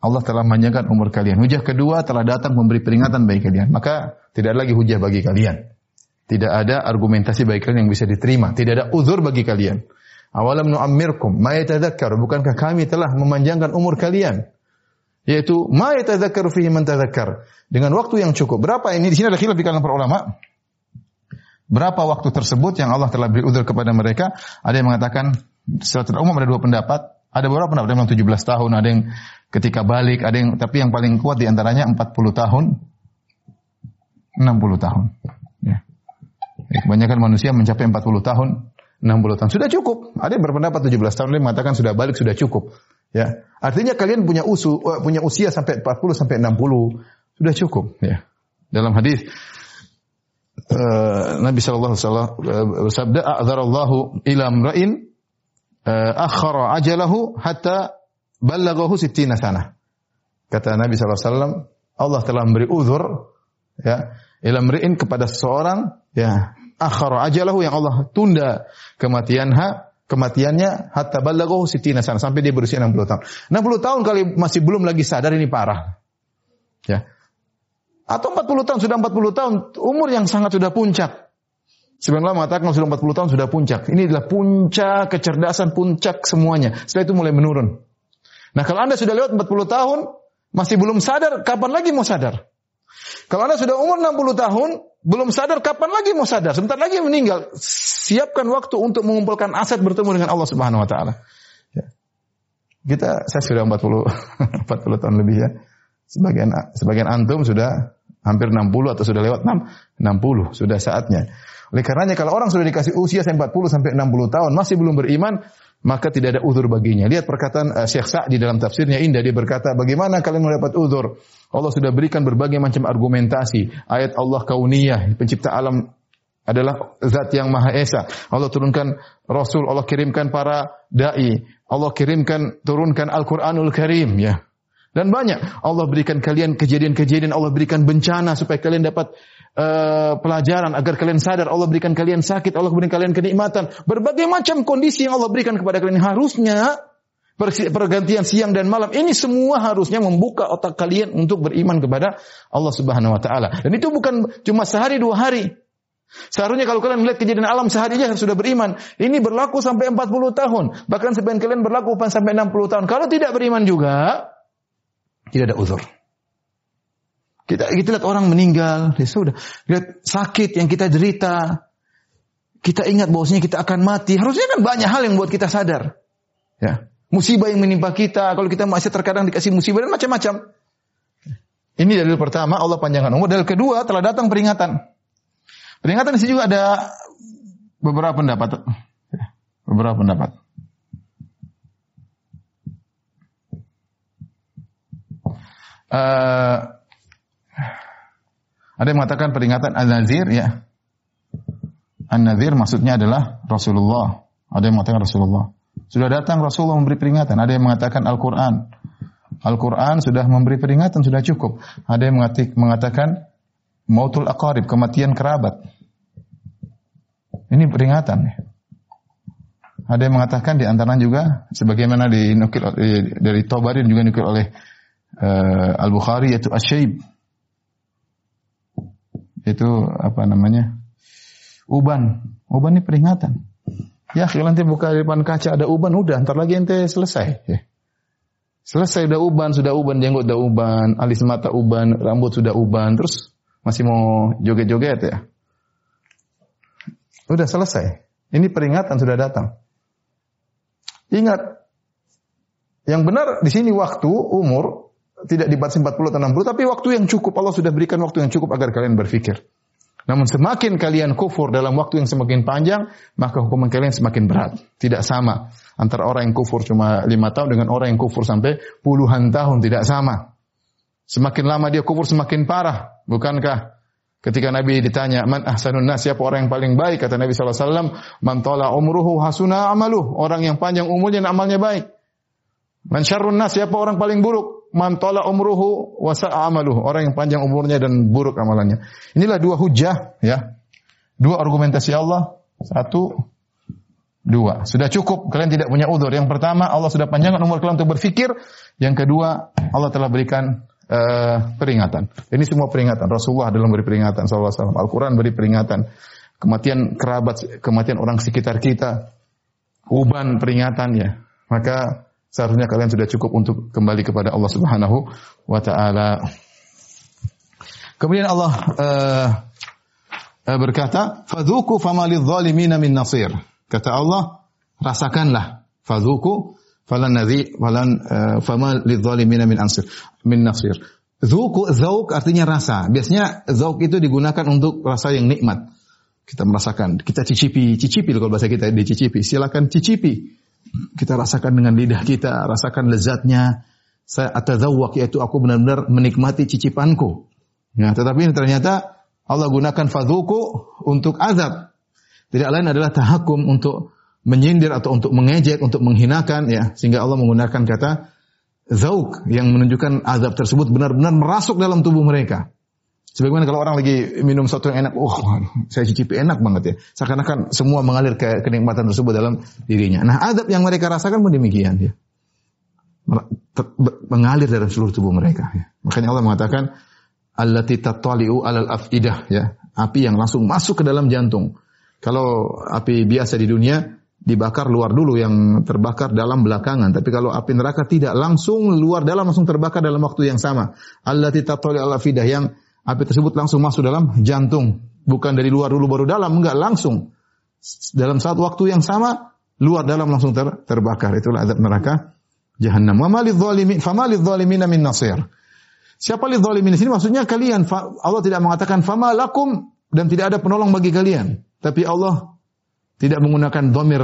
Allah telah memanjangkan umur kalian. Hujah kedua telah datang memberi peringatan bagi kalian. Maka tidak ada lagi hujah bagi kalian. Tidak ada argumentasi bagi kalian yang bisa diterima. Tidak ada uzur bagi kalian. Awalam nu'ammirkum ma yatadzakkar. Bukankah kami telah memanjangkan umur kalian? Yaitu ma yatadzakkaru fihi man tadzakkar. Dengan waktu yang cukup. Berapa ini? Di sini ada khilaf di kalangan para ulama. Berapa waktu tersebut yang Allah telah beri uzur kepada mereka? Ada yang mengatakan secara umum ada dua pendapat. Ada beberapa pendapat yang 17 tahun, ada yang ketika balik, ada yang tapi yang paling kuat di antaranya 40 tahun, 60 tahun. Ya. Kebanyakan manusia mencapai 40 tahun, 60 tahun. Sudah cukup. Ada yang berpendapat 17 tahun, yang mengatakan sudah balik, sudah cukup. Ya. Artinya kalian punya usu, eh, punya usia sampai 40 sampai 60 sudah cukup. Ya. Dalam hadis uh, Nabi sallallahu alaihi wasallam bersabda a'dzarallahu ila imra'in uh, akhara ajalahu hatta ballaghahu 60 sana. Kata Nabi sallallahu alaihi wasallam, Allah telah memberi uzur ya ila imra'in kepada seseorang ya akhara ajalahu yang Allah tunda kematian ha kematiannya hatta ballaghahu 60 sana sampai dia berusia 60 tahun. 60 tahun kali masih belum lagi sadar ini parah. Ya. Atau 40 tahun, sudah 40 tahun, umur yang sangat sudah puncak. Sebenarnya mengatakan sudah 40 tahun sudah puncak. Ini adalah puncak kecerdasan, puncak semuanya. Setelah itu mulai menurun. Nah kalau Anda sudah lewat 40 tahun, masih belum sadar, kapan lagi mau sadar? Kalau Anda sudah umur 60 tahun, belum sadar, kapan lagi mau sadar? Sebentar lagi meninggal. Siapkan waktu untuk mengumpulkan aset bertemu dengan Allah Subhanahu Wa Taala. Ya. Kita, saya sudah 40, 40 tahun lebih ya. Sebagian sebagian antum sudah hampir 60 atau sudah lewat 6, 60, sudah saatnya. Oleh karenanya kalau orang sudah dikasih usia sampai 40 sampai 60 tahun masih belum beriman, maka tidak ada uzur baginya. Lihat perkataan uh, Syekh Sa'di dalam tafsirnya indah dia berkata, "Bagaimana kalian mendapat uzur? Allah sudah berikan berbagai macam argumentasi. Ayat Allah kauniyah, pencipta alam adalah zat yang maha esa. Allah turunkan rasul, Allah kirimkan para dai, Allah kirimkan turunkan Al-Qur'anul Karim ya. Dan banyak Allah berikan kalian kejadian-kejadian, Allah berikan bencana supaya kalian dapat uh, pelajaran agar kalian sadar. Allah berikan kalian sakit, Allah berikan kalian kenikmatan. Berbagai macam kondisi yang Allah berikan kepada kalian harusnya pergantian siang dan malam ini semua harusnya membuka otak kalian untuk beriman kepada Allah Subhanahu wa taala. Dan itu bukan cuma sehari dua hari. Seharusnya kalau kalian melihat kejadian alam sehari aja sudah beriman. Ini berlaku sampai 40 tahun. Bahkan sebagian kalian berlaku sampai 60 tahun. Kalau tidak beriman juga, tidak ada uzur. Kita kita lihat orang meninggal, ya sudah. Lihat sakit yang kita derita. Kita ingat bahwasanya kita akan mati. Harusnya kan banyak hal yang buat kita sadar. Ya. Musibah yang menimpa kita, kalau kita masih terkadang dikasih musibah dan macam-macam. Ini dalil pertama, Allah panjangkan umur. Dalil kedua, telah datang peringatan. Peringatan di sini juga ada beberapa pendapat. Beberapa pendapat. Uh, ada yang mengatakan peringatan An-Nazir ya. An-Nazir maksudnya adalah Rasulullah. Ada yang mengatakan Rasulullah. Sudah datang Rasulullah memberi peringatan. Ada yang mengatakan Al-Quran. Al-Quran sudah memberi peringatan, sudah cukup. Ada yang mengatakan mautul aqarib, kematian kerabat. Ini peringatan. Ya. Ada yang mengatakan di antara juga, sebagaimana dinukil dari Tobari juga dinukil oleh uh, Al-Bukhari yaitu Asyaib. Itu apa namanya? Uban. Uban ini peringatan. Ya, kalau nanti buka depan kaca ada uban, udah, ntar lagi ente selesai. Ya. Selesai udah uban, sudah uban, jenggot udah uban, alis mata uban, rambut sudah uban, terus masih mau joget-joget ya. Udah selesai. Ini peringatan sudah datang. Ingat, yang benar di sini waktu, umur, tidak dibatasi 40 atau 60, tapi waktu yang cukup. Allah sudah berikan waktu yang cukup agar kalian berfikir. Namun semakin kalian kufur dalam waktu yang semakin panjang, maka hukuman kalian semakin berat. Tidak sama antara orang yang kufur cuma lima tahun dengan orang yang kufur sampai puluhan tahun. Tidak sama. Semakin lama dia kufur semakin parah. Bukankah ketika Nabi ditanya, Man ahsanun nas, siapa orang yang paling baik? Kata Nabi SAW, Man tola umruhu hasuna amaluh. Orang yang panjang umurnya dan amalnya baik. Man syarrun nas, siapa orang paling buruk? Man tola umruhu wasa amaluh. Orang yang panjang umurnya dan buruk amalannya. Inilah dua hujah, ya. Dua argumentasi Allah. Satu, dua. Sudah cukup. Kalian tidak punya udur. Yang pertama, Allah sudah panjangkan umur kalian untuk berfikir. Yang kedua, Allah telah berikan uh, peringatan. Ini semua peringatan. Rasulullah dalam beri peringatan. SAW. Al-Quran beri peringatan. Kematian kerabat, kematian orang sekitar kita. Uban peringatan ya. Maka seharusnya kalian sudah cukup untuk kembali kepada Allah Subhanahu wa taala. Kemudian Allah uh, berkata, "Fadzuku fama lidh-dhalimin min nasir." Kata Allah, rasakanlah, fadzuku falan nadhi falan uh, fama lidh-dhalimin min ansir min nasir. Zuku, zauk artinya rasa. Biasanya zauk itu digunakan untuk rasa yang nikmat. Kita merasakan, kita cicipi, cicipi kalau bahasa kita dicicipi. Silakan cicipi kita rasakan dengan lidah kita, rasakan lezatnya. Saya atadzawwaq yaitu aku benar-benar menikmati cicipanku. Ya, tetapi ini ternyata Allah gunakan fadhuku untuk azab. Tidak lain adalah tahakum untuk menyindir atau untuk mengejek, untuk menghinakan ya. Sehingga Allah menggunakan kata zauk yang menunjukkan azab tersebut benar-benar merasuk dalam tubuh mereka. Sebagaimana kalau orang lagi minum sesuatu yang enak, oh saya cicipi enak banget ya. Seakan-akan semua mengalir ke kenikmatan tersebut dalam dirinya. Nah azab yang mereka rasakan pun demikian ya. Mengalir dalam seluruh tubuh mereka. Ya. Makanya Allah mengatakan, allati tattali'u alal afidah ya. Api yang langsung masuk ke dalam jantung. Kalau api biasa di dunia dibakar luar dulu yang terbakar dalam belakangan. Tapi kalau api neraka tidak langsung luar dalam langsung terbakar dalam waktu yang sama. Allati tattali'u alal afidah yang api tersebut langsung masuk dalam jantung. Bukan dari luar dulu baru dalam, enggak langsung. Dalam saat waktu yang sama luar dalam langsung ter, terbakar. Itulah azab neraka jahannam. Wa malidh dhalimin famalidh dhalimin min nasir. Siapa li zalimin di sini maksudnya kalian. Allah tidak mengatakan fama lakum dan tidak ada penolong bagi kalian. Tapi Allah tidak menggunakan domir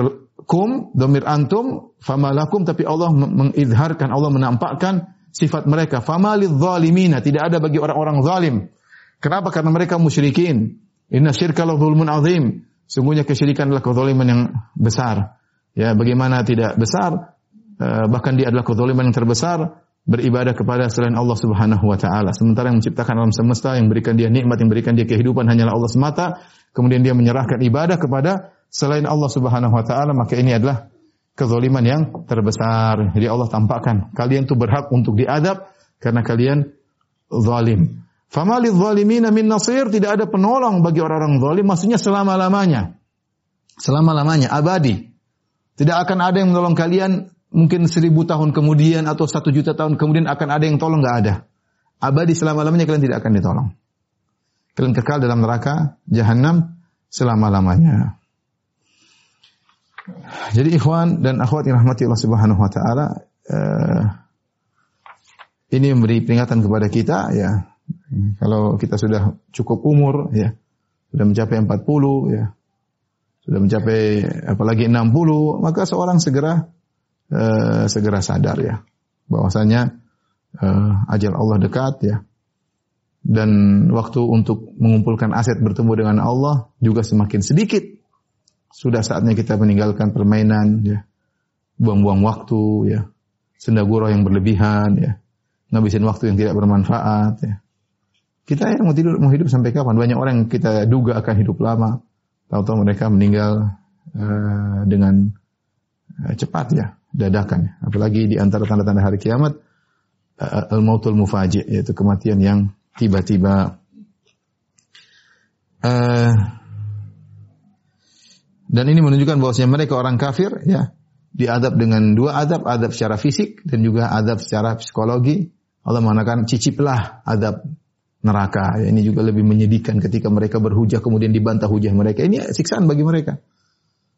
kum, domir antum, fama lakum, tapi Allah mengidharkan, Allah menampakkan sifat mereka. Fama li zalimina, tidak ada bagi orang-orang zalim. Kenapa? Karena mereka musyrikin. Inna syirka la zulmun azim. Sungguhnya kesyirikan adalah kezaliman yang besar. Ya, bagaimana tidak besar? Eh, bahkan dia adalah kezaliman yang terbesar beribadah kepada selain Allah Subhanahu wa taala. Sementara yang menciptakan alam semesta, yang berikan dia nikmat, yang berikan dia kehidupan hanyalah Allah semata, kemudian dia menyerahkan ibadah kepada selain Allah Subhanahu wa taala, maka ini adalah kezaliman yang terbesar. Jadi Allah tampakkan kalian itu berhak untuk diadab karena kalian zalim. Fama lidzalimina min nasir, tidak ada penolong bagi orang-orang zalim, maksudnya selama-lamanya. Selama-lamanya, abadi. Tidak akan ada yang menolong kalian mungkin seribu tahun kemudian atau satu juta tahun kemudian akan ada yang tolong nggak ada. Abadi selama-lamanya kalian tidak akan ditolong. Kalian kekal dalam neraka jahanam selama-lamanya. Jadi ikhwan dan akhwat yang rahmati Allah Subhanahu wa taala uh, ini memberi peringatan kepada kita ya. Kalau kita sudah cukup umur ya, sudah mencapai 40 ya. Sudah mencapai apalagi 60, maka seorang segera uh, segera sadar ya bahwasanya uh, ajal Allah dekat ya dan waktu untuk mengumpulkan aset bertemu dengan Allah juga semakin sedikit. Sudah saatnya kita meninggalkan permainan ya. Buang-buang waktu ya. Sendaguro yang berlebihan ya. Ngabisin waktu yang tidak bermanfaat ya. Kita yang mau tidur mau hidup sampai kapan? Banyak orang yang kita duga akan hidup lama. Tahu-tahu mereka meninggal uh, dengan uh, cepat ya dadakan. Apalagi di antara tanda-tanda hari kiamat uh, al-mautul mufaji yaitu kematian yang tiba-tiba. Uh, dan ini menunjukkan bahwasanya mereka orang kafir ya diadab dengan dua adab, adab secara fisik dan juga adab secara psikologi. Allah mengatakan ciciplah adab neraka. Ya, ini juga lebih menyedihkan ketika mereka berhujah kemudian dibantah hujah mereka. Ini siksaan bagi mereka.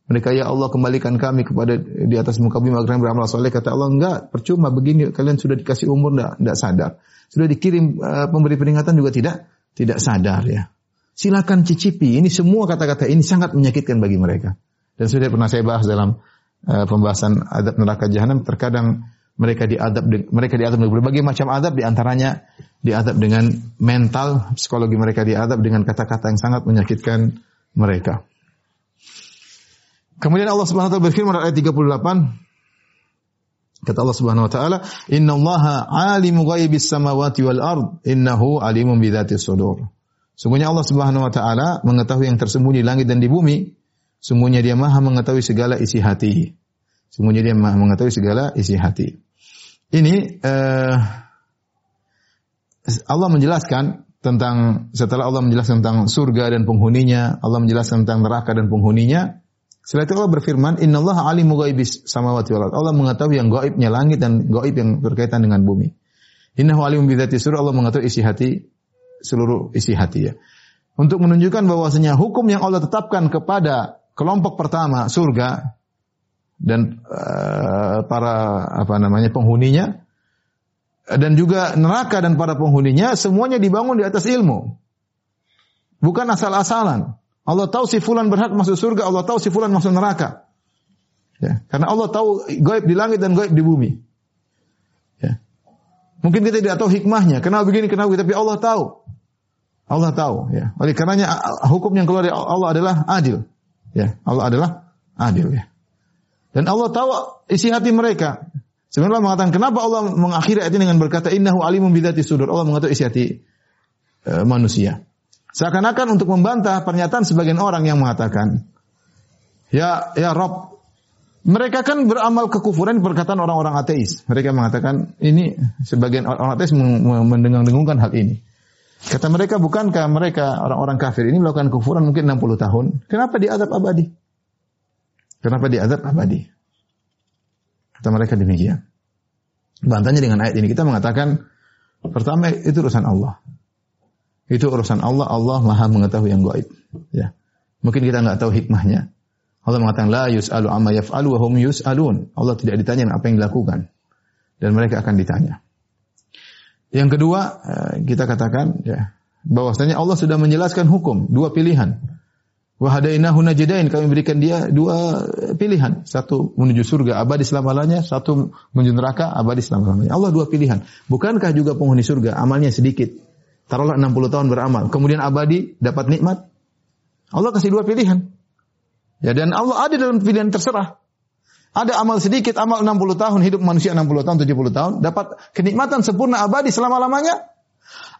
Mereka ya Allah kembalikan kami kepada di atas muka bumi agar beramal soleh. Kata Allah enggak, percuma begini kalian sudah dikasih umur enggak, enggak sadar. Sudah dikirim uh, pemberi peringatan juga tidak tidak sadar ya. Silakan cicipi. Ini semua kata-kata ini sangat menyakitkan bagi mereka. Dan sudah pernah saya bahas dalam uh, pembahasan adab neraka jahanam terkadang mereka diadab mereka diadab dengan berbagai macam adab di antaranya diadab dengan mental psikologi mereka diadab dengan kata-kata yang sangat menyakitkan mereka. Kemudian Allah Subhanahu wa taala berfirman ayat 38 Kata Allah Subhanahu wa taala, "Inna Allaha 'alimu ghaibis samawati wal ard, innahu 'alimun bidzatis sudur." Sungguhnya Allah Subhanahu wa taala mengetahui yang tersembunyi di langit dan di bumi. Sungguhnya Dia Maha mengetahui segala isi hati. Sungguhnya Dia Maha mengetahui segala isi hati. Ini uh, Allah menjelaskan tentang setelah Allah menjelaskan tentang surga dan penghuninya, Allah menjelaskan tentang neraka dan penghuninya, setelah itu Allah berfirman, Inna Allah alimu gaibis samawati wal Allah mengetahui yang gaibnya langit dan gaib yang berkaitan dengan bumi. Inna alimu bidhati surah Allah mengetahui isi hati, seluruh isi hati ya. Untuk menunjukkan bahwasanya hukum yang Allah tetapkan kepada kelompok pertama surga dan uh, para apa namanya penghuninya dan juga neraka dan para penghuninya semuanya dibangun di atas ilmu. Bukan asal-asalan. Allah tahu si fulan berhak masuk surga, Allah tahu si fulan masuk neraka. Ya, karena Allah tahu gaib di langit dan gaib di bumi. Ya. Mungkin kita tidak tahu hikmahnya, kenapa begini, kenapa begini, tapi Allah tahu. Allah tahu ya. Oleh karenanya hukum yang keluar dari Allah adalah adil. Ya, Allah adalah adil ya. Dan Allah tahu isi hati mereka. Sebenarnya mengatakan kenapa Allah mengakhiri ayat ini dengan berkata innahu alimun bidzati sudur. Allah mengatakan isi hati e, manusia. Seakan-akan untuk membantah pernyataan sebagian orang yang mengatakan ya ya Rob mereka kan beramal kekufuran perkataan orang-orang ateis. Mereka mengatakan ini sebagian orang ateis mendengung-dengungkan hal ini. Kata mereka, bukankah mereka orang-orang kafir ini melakukan kekufuran mungkin 60 tahun? Kenapa diadab abadi? Kenapa diadab abadi? Kata mereka demikian. Bantahnya dengan ayat ini kita mengatakan pertama itu urusan Allah. Itu urusan Allah, Allah Maha mengetahui yang gaib. Ya. Mungkin kita nggak tahu hikmahnya. Allah mengatakan la yus'alu amma yaf'alu wa hum yus'alun. Allah tidak ditanya apa yang dilakukan dan mereka akan ditanya. Yang kedua, eh, kita katakan ya, bahwasanya Allah sudah menjelaskan hukum, dua pilihan. Wahadainahu najdain, kami berikan dia dua pilihan. Satu menuju surga abadi selama-lamanya, satu menuju neraka abadi selama-lamanya. Allah dua pilihan. Bukankah juga penghuni surga amalnya sedikit? Taruhlah 60 tahun beramal, kemudian abadi dapat nikmat. Allah kasih dua pilihan. Ya dan Allah ada dalam pilihan terserah. Ada amal sedikit, amal 60 tahun, hidup manusia 60 tahun, 70 tahun, dapat kenikmatan sempurna abadi selama-lamanya.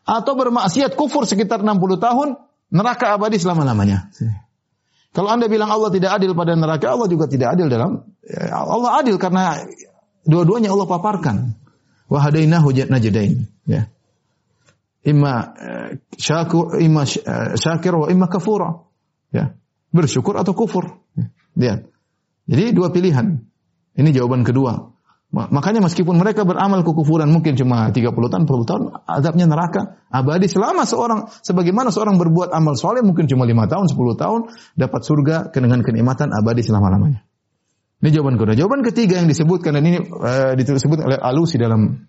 Atau bermaksiat kufur sekitar 60 tahun, neraka abadi selama-lamanya. Kalau anda bilang Allah tidak adil pada neraka, Allah juga tidak adil dalam, ya, Allah adil karena dua-duanya Allah paparkan. Wahadainahu najdain. Ya. Imma eh, syakur, imma eh, syakir wa imma kafura. Ya. Bersyukur atau kufur. Ya. Jadi dua pilihan. Ini jawaban kedua. Makanya meskipun mereka beramal kekufuran mungkin cuma 30 tahun, 40 tahun, azabnya neraka abadi selama seorang sebagaimana seorang berbuat amal soleh mungkin cuma 5 tahun, 10 tahun dapat surga dengan kenikmatan abadi selama-lamanya. Ini jawaban kedua. Jawaban ketiga yang disebutkan dan ini uh, disebut oleh Alusi dalam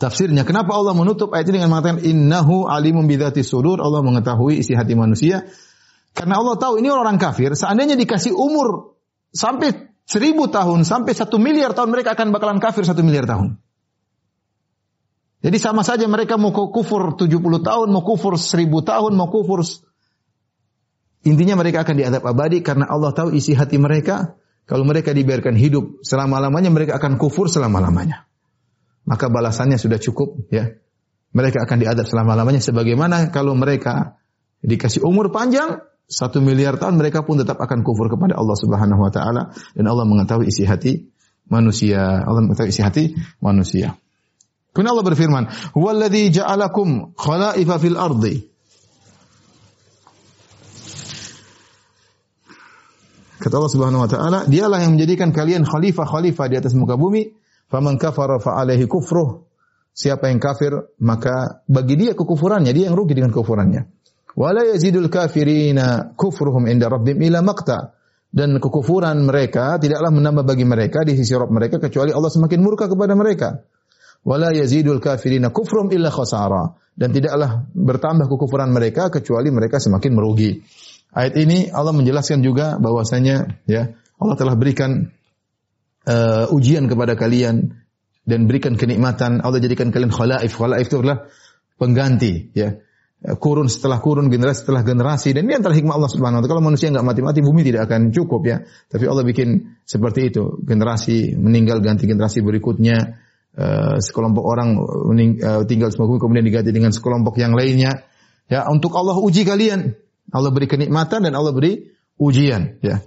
tafsirnya. Kenapa Allah menutup ayat ini dengan mengatakan innahu alimun bidzati sudur? Allah mengetahui isi hati manusia. Karena Allah tahu ini orang kafir, seandainya dikasih umur sampai seribu tahun sampai satu miliar tahun mereka akan bakalan kafir satu miliar tahun. Jadi sama saja mereka mau kufur 70 tahun, mau kufur seribu tahun, mau kufur intinya mereka akan diadab abadi karena Allah tahu isi hati mereka. Kalau mereka dibiarkan hidup selama-lamanya, mereka akan kufur selama-lamanya. Maka balasannya sudah cukup ya. Mereka akan diadab selama-lamanya sebagaimana kalau mereka dikasih umur panjang, satu miliar tahun mereka pun tetap akan kufur kepada Allah Subhanahu wa taala dan Allah mengetahui isi hati manusia. Allah mengetahui isi hati manusia. Kemudian Allah berfirman, "Huwallazi ja'alakum khalaifa fil ardi." Kata Allah Subhanahu wa taala, dialah yang menjadikan kalian khalifah-khalifah di atas muka bumi. Faman kafara fa alaihi kufruh. Siapa yang kafir, maka bagi dia kekufurannya, dia yang rugi dengan kekufurannya. Wala yazidul kafirina kufruhum inda rabbim ila maqta. Dan kekufuran mereka tidaklah menambah bagi mereka di sisi Rabb mereka kecuali Allah semakin murka kepada mereka. Wala yazidul kafirina kufrum illa khasara. Dan tidaklah bertambah kekufuran mereka kecuali mereka semakin merugi. Ayat ini Allah menjelaskan juga bahwasanya ya Allah telah berikan uh, ujian kepada kalian dan berikan kenikmatan. Allah jadikan kalian khalaif. Khalaif itu adalah pengganti ya. Kurun setelah kurun, generasi setelah generasi dan ini antara hikmah Allah Subhanahu wa taala. Kalau manusia nggak mati-mati bumi tidak akan cukup ya. Tapi Allah bikin seperti itu, generasi meninggal ganti generasi berikutnya. Uh, sekelompok orang mening, uh, tinggal semua bumi kemudian diganti dengan sekelompok yang lainnya. Ya, untuk Allah uji kalian. Allah beri kenikmatan dan Allah beri ujian, ya.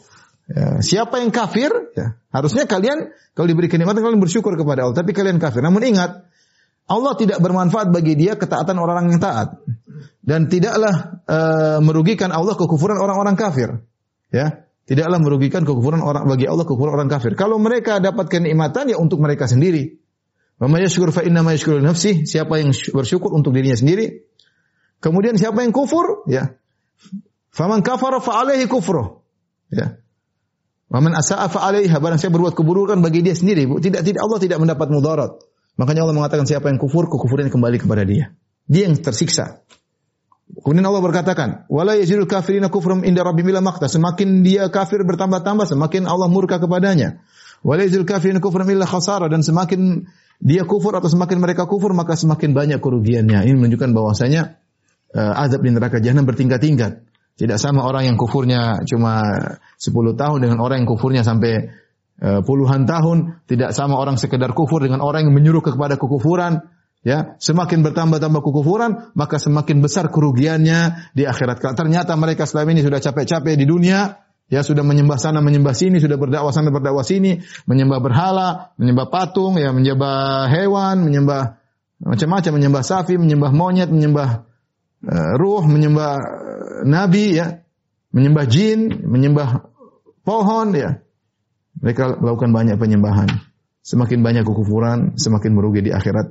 Ya, siapa yang kafir, ya, harusnya kalian kalau diberi kenikmatan kalian bersyukur kepada Allah, tapi kalian kafir. Namun ingat, Allah tidak bermanfaat bagi dia ketaatan orang yang taat dan tidaklah uh, merugikan Allah kekufuran orang-orang kafir. Ya, tidaklah merugikan kekufuran orang bagi Allah kekufuran orang kafir. Kalau mereka dapat kenikmatan ya untuk mereka sendiri. Wa fa inna nafsi. Siapa yang bersyukur untuk dirinya sendiri. Kemudian siapa yang kufur? Ya. Faman kafara fa alaihi kufruh. Ya. Waman asa'a fa alaiha barang siapa berbuat keburukan bagi dia sendiri. Tidak tidak Allah tidak mendapat mudarat. Makanya Allah mengatakan siapa yang kufur, kekufuran kembali kepada dia. Dia yang tersiksa. Kemudian Allah berkatakan, "Wala yazidul kafirina kufrum inda rabbihim ila maqta." Semakin dia kafir bertambah-tambah, semakin Allah murka kepadanya. Wala yazidul kafirina kufrum illa khasara dan semakin dia kufur atau semakin mereka kufur maka semakin banyak kerugiannya. Ini menunjukkan bahwasanya uh, azab di neraka jahanam bertingkat-tingkat. Tidak sama orang yang kufurnya cuma 10 tahun dengan orang yang kufurnya sampai puluhan tahun. Tidak sama orang sekedar kufur dengan orang yang menyuruh kepada kekufuran. Ya, semakin bertambah-tambah kekufuran, maka semakin besar kerugiannya di akhirat. Ternyata mereka selama ini sudah capek-capek di dunia, ya sudah menyembah sana, menyembah sini, sudah berdakwah sana, berdakwah sini, menyembah berhala, menyembah patung, ya menyembah hewan, menyembah macam-macam, menyembah sapi, menyembah monyet, menyembah uh, ruh, menyembah uh, nabi, ya, menyembah jin, menyembah pohon, ya. Mereka melakukan banyak penyembahan. Semakin banyak kekufuran, semakin merugi di akhirat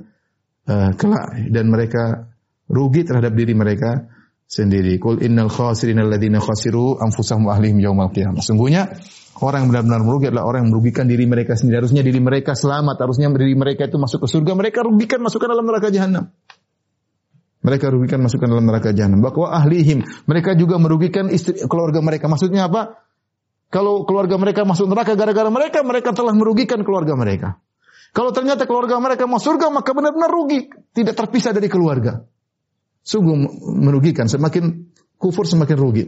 uh, kelak dan mereka rugi terhadap diri mereka sendiri. Qul innal khasirin alladziina khasiru anfusahum wa ahlihim yaumal qiyamah. Sungguhnya orang yang benar-benar merugi adalah orang yang merugikan diri mereka sendiri. Harusnya diri mereka selamat, harusnya diri mereka itu masuk ke surga, mereka rugikan masukkan dalam neraka jahanam. Mereka rugikan masukkan dalam neraka jahanam. Bahwa ahlihim, mereka juga merugikan istri keluarga mereka. Maksudnya apa? Kalau keluarga mereka masuk neraka gara-gara mereka, mereka telah merugikan keluarga mereka. Kalau ternyata keluarga mereka masuk surga, maka benar-benar rugi. Tidak terpisah dari keluarga. Sungguh merugikan. Semakin kufur, semakin rugi.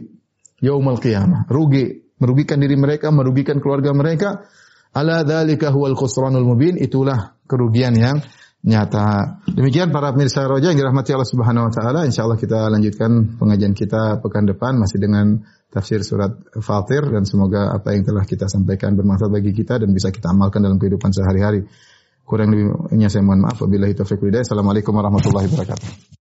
Yaumal qiyamah. Rugi. Merugikan diri mereka, merugikan keluarga mereka. Ala dhalika huwal khusranul mubin. Itulah kerugian yang nyata. Demikian para pemirsa roja yang dirahmati Allah Subhanahu wa taala. Insyaallah kita lanjutkan pengajian kita pekan depan masih dengan tafsir surat Fatir dan semoga apa yang telah kita sampaikan bermanfaat bagi kita dan bisa kita amalkan dalam kehidupan sehari-hari. Kurang lebihnya saya mohon maaf. Wabillahi taufiq Assalamualaikum warahmatullahi wabarakatuh.